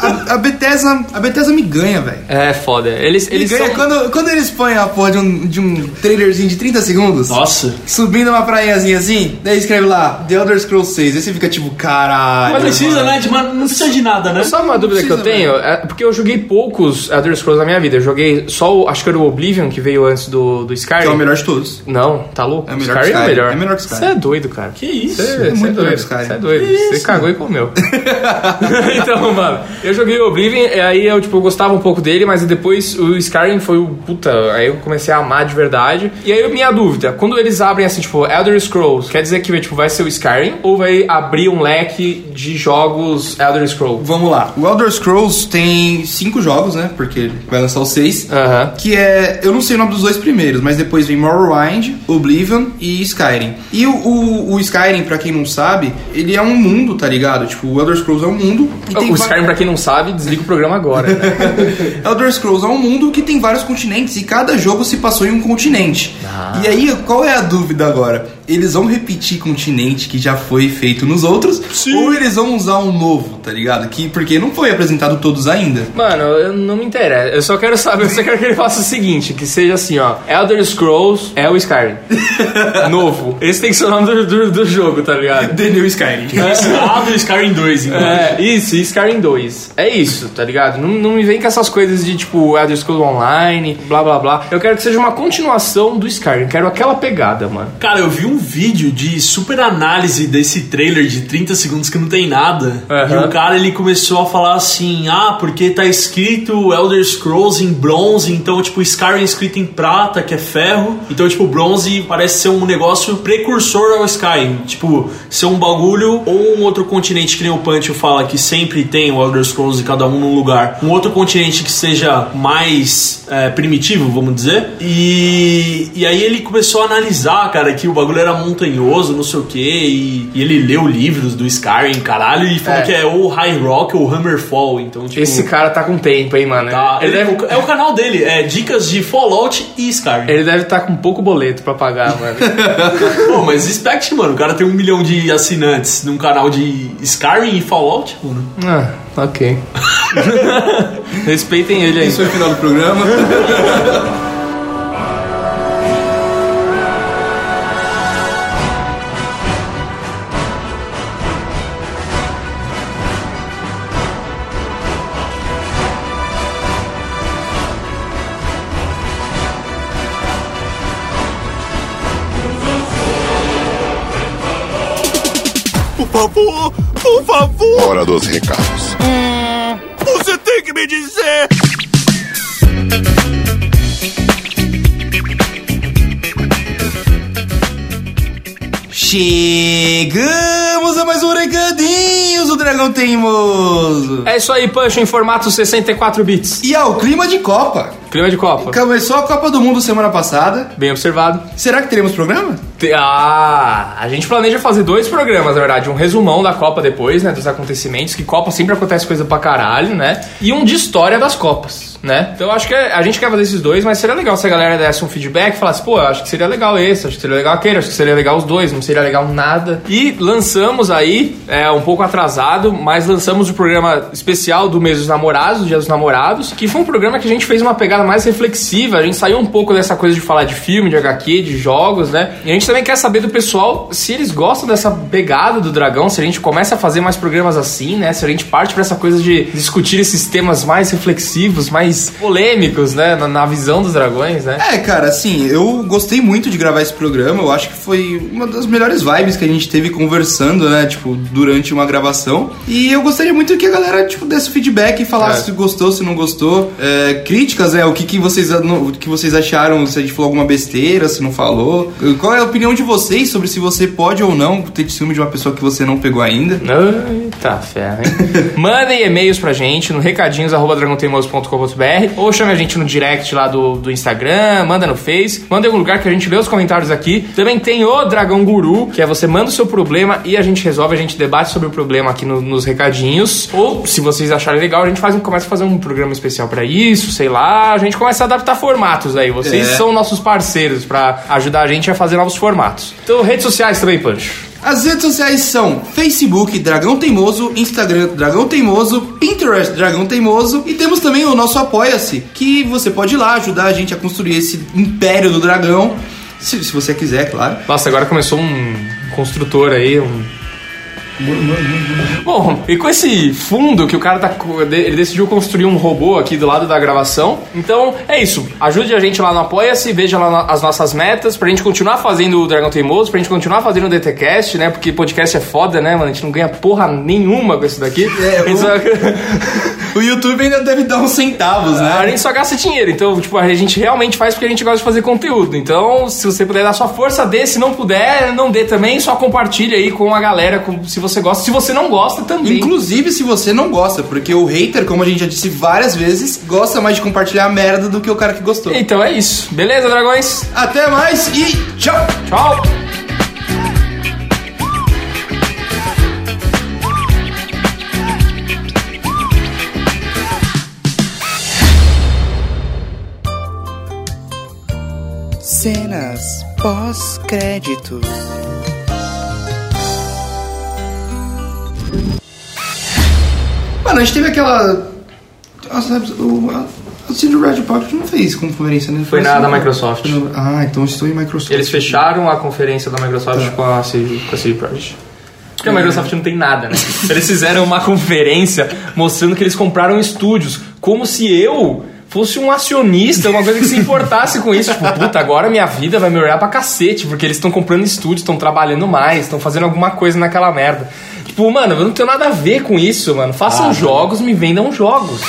a, a Bethesda, a Bethesda me ganha, velho. É foda. Eles, Me eles ganha são. quando, quando eles põem a porra de um, de um trailerzinho de 30 segundos. Nossa. Subindo uma prainhazinha assim, daí escreve lá, The Elder Scrolls 6. Aí você fica tipo, caralho. Mas precisa, mano. né? De uma- não precisa de nada, né? Só uma dúvida que eu precisa, tenho, é porque eu joguei poucos Elder Scrolls na minha vida. Eu joguei só o. Acho que era o Oblivion que veio antes do, do Skyrim. Que é o melhor de todos. Não, tá louco? É melhor que Skyrim é o Skyrim. melhor. É melhor que Skyrim. Você é doido, cara. Que isso? Você muito é melhor doido. Skyrim. Você é doido. Você cagou e comeu. *laughs* então, mano, eu joguei o Oblivion, e aí eu, tipo, eu gostava um pouco dele, mas depois o Skyrim foi o puta. Aí eu comecei a amar de verdade. E aí, minha dúvida, quando eles abrem assim, tipo, Elder Scrolls, quer dizer que tipo, vai ser o Skyrim ou vai abrir um leque de jogos Elder Scrolls? Vamos lá. O Elder Scrolls tem cinco jogos, né? Porque vai lançar os seis. Aham. Que é. Eu não sei o nome dos dois primeiros, mas depois vem Morrowind, Oblivion e Skyrim. E o, o, o Skyrim, pra quem não sabe, ele é um mundo, tá ligado? Tipo, o Elder Scrolls é um mundo. E tem O Skyrim, pra quem não sabe, desliga o programa agora. Né? *laughs* Elder Scrolls é um mundo que tem vários continentes e cada jogo se passou em um continente. Ah. E aí, qual é a dúvida agora? Eles vão repetir continente que já foi feito nos outros? Ou eles vão usar um novo, tá ligado? Que, porque não foi apresentado todos ainda. Mano, eu não me interessa. Eu só quero saber, eu só quero que ele faça o seguinte: que seja assim, ó. Elder Scrolls é o Skyrim. *laughs* Novo. Esse tem que ser o nome do, do, do jogo, tá ligado? The New Skyrim. Abre o Skyrim 2, então. É, isso, Skyrim 2. É isso, tá ligado? Não, não me vem com essas coisas de tipo Elder Scrolls Online, blá blá blá. Eu quero que seja uma continuação do Skyrim. Quero aquela pegada, mano. Cara, eu vi um vídeo de super análise desse trailer de 30 segundos que não tem nada. Aham. E o cara ele começou a falar assim: ah, porque tá escrito Elder Scrolls em bronze, então, tipo, Skyrim é escrito em prata, que é ferro. Então, tipo, bronze parece ser um negócio precursor ao Skyrim. Tipo, ser um bagulho ou um outro continente que nem o Pancho fala que sempre tem o Elder Scrolls e cada um num lugar. Um outro continente que seja mais é, primitivo, vamos dizer. E, e aí ele começou a analisar, cara, que o bagulho era montanhoso, não sei o que. E, e ele leu livros do Skyrim, caralho, e falou É. que é ou High Rock ou Hammerfall. Então, tipo. Esse cara tá com tempo, hein, mano? Tá, ele, ele deve, é o canal dele, é dicas de Fallout e Skyrim. ele deve tá com pouco boleto pra pagar, mano. *laughs* Pô, mas expect, mano, o cara tem um milhão de assinantes num canal de Skyrim e Fallout, mano. ah, ok. *laughs* Respeitem ele aí. Esse foi o final do programa. *laughs* favor, por favor, Hora dos recados. você tem que me dizer. Chegamos a mais um Recadinhos do Dragão Teimoso. É isso aí, Pancho, em formato 64 bits. E ao clima de Copa. Clima de Copa. Começou a Copa do Mundo semana passada. Bem observado. Será que teremos programa? Te- Ah, a gente planeja fazer dois programas, na verdade. Um resumão da Copa depois, né? Dos acontecimentos, que Copa sempre acontece coisa pra caralho, né? E um de história das Copas, né? Então acho que a gente quer fazer esses dois, mas seria legal se a galera desse um feedback e falasse, pô, acho que seria legal esse, acho que seria legal aquele, acho que seria legal os dois, não seria legal nada. E lançamos aí, é, um pouco atrasado, mas lançamos o programa especial do mês dos namorados, do Dia dos Namorados, que foi um programa que a gente fez uma pegada mais reflexiva, a gente saiu um pouco dessa coisa de falar de filme, de HQ, de jogos, né? E a gente também quer saber do pessoal se eles gostam dessa pegada do dragão, se a gente começa a fazer mais programas assim, né? Se a gente parte pra essa coisa de discutir esses temas mais reflexivos, mais dragões polêmicos, né? Na, na visão dos dragões, né? É, cara, assim, eu gostei muito de gravar esse programa. Eu acho que foi uma das melhores vibes que a gente teve conversando, né? Tipo, durante uma gravação. E eu gostaria muito que a galera, tipo, desse feedback e falasse É. se gostou, se não gostou. É, críticas, né? O que, que, vocês, o que vocês acharam, se a gente falou alguma besteira, se não falou. Qual é a opinião de vocês sobre se você pode ou não ter ciúme de uma pessoa que você não pegou ainda? Eita ferro, hein? *laughs* Mandem e-mails pra gente no ou chame a gente no direct lá do, do Instagram, manda no Face, manda em algum lugar que a gente lê os comentários aqui. Também tem o Dragão Guru, que é você manda o seu problema e a gente resolve, a gente debate sobre o problema aqui no- nos recadinhos. Ou, se vocês acharem legal, a gente faz um, começa a fazer um programa especial pra isso, sei lá. A gente começa a adaptar formatos aí. Vocês É. são nossos parceiros pra ajudar a gente a fazer novos formatos. Então, redes sociais também, Pancho. As redes sociais são Facebook, Dragão Teimoso, Instagram, Dragão Teimoso, Pinterest, Dragão Teimoso e temos também o nosso Apoia-se, que você pode ir lá ajudar a gente a construir esse império do dragão, se, se você quiser, claro. Nossa, agora começou um construtor aí, um. Bom, e com esse fundo que o cara tá. Ele decidiu construir um robô aqui do lado da gravação. Então é isso. Ajude a gente lá no Apoia-se, veja lá as nossas metas pra gente continuar fazendo o Dragão Teimoso, pra gente continuar fazendo o DTCast, né? Porque podcast é foda, né, mano? A gente não ganha porra nenhuma com isso daqui. É, A *laughs* gente *laughs* o- YouTube ainda deve dar uns centavos, A né? gente só gasta dinheiro, então, tipo, a gente realmente faz porque a gente gosta de fazer conteúdo. Então, se você puder dar sua força, dê. Se não puder, não dê também. Só compartilha aí com a galera, com- se você gosta. Se você não gosta, também. Inclusive se você não gosta, porque o hater, como a gente já disse várias vezes, gosta mais de compartilhar a merda do que o cara que gostou. Então é isso. Beleza, dragões? Até mais e tchau! Tchau! Cenas pós-créditos. Mano, a gente teve aquela. Nossa, o, a, CD Red Pocket não fez conferência, né? Foi nada assim, da Microsoft. foi no- Ah, então estou em Microsoft. Eles fecharam a conferência da Microsoft com a CD, com a CD Projekt. Porque a Microsoft não tem nada, né? Eles fizeram uma conferência mostrando que eles compraram estúdios, como se eu fosse um acionista, uma coisa que se importasse com isso. Tipo, puta, agora minha vida vai melhorar pra cacete, porque eles estão comprando estúdios, estão trabalhando mais, estão fazendo alguma coisa naquela merda. Tipo, mano, eu não tenho nada a ver com isso, mano. Façam jogos, me vendam jogos.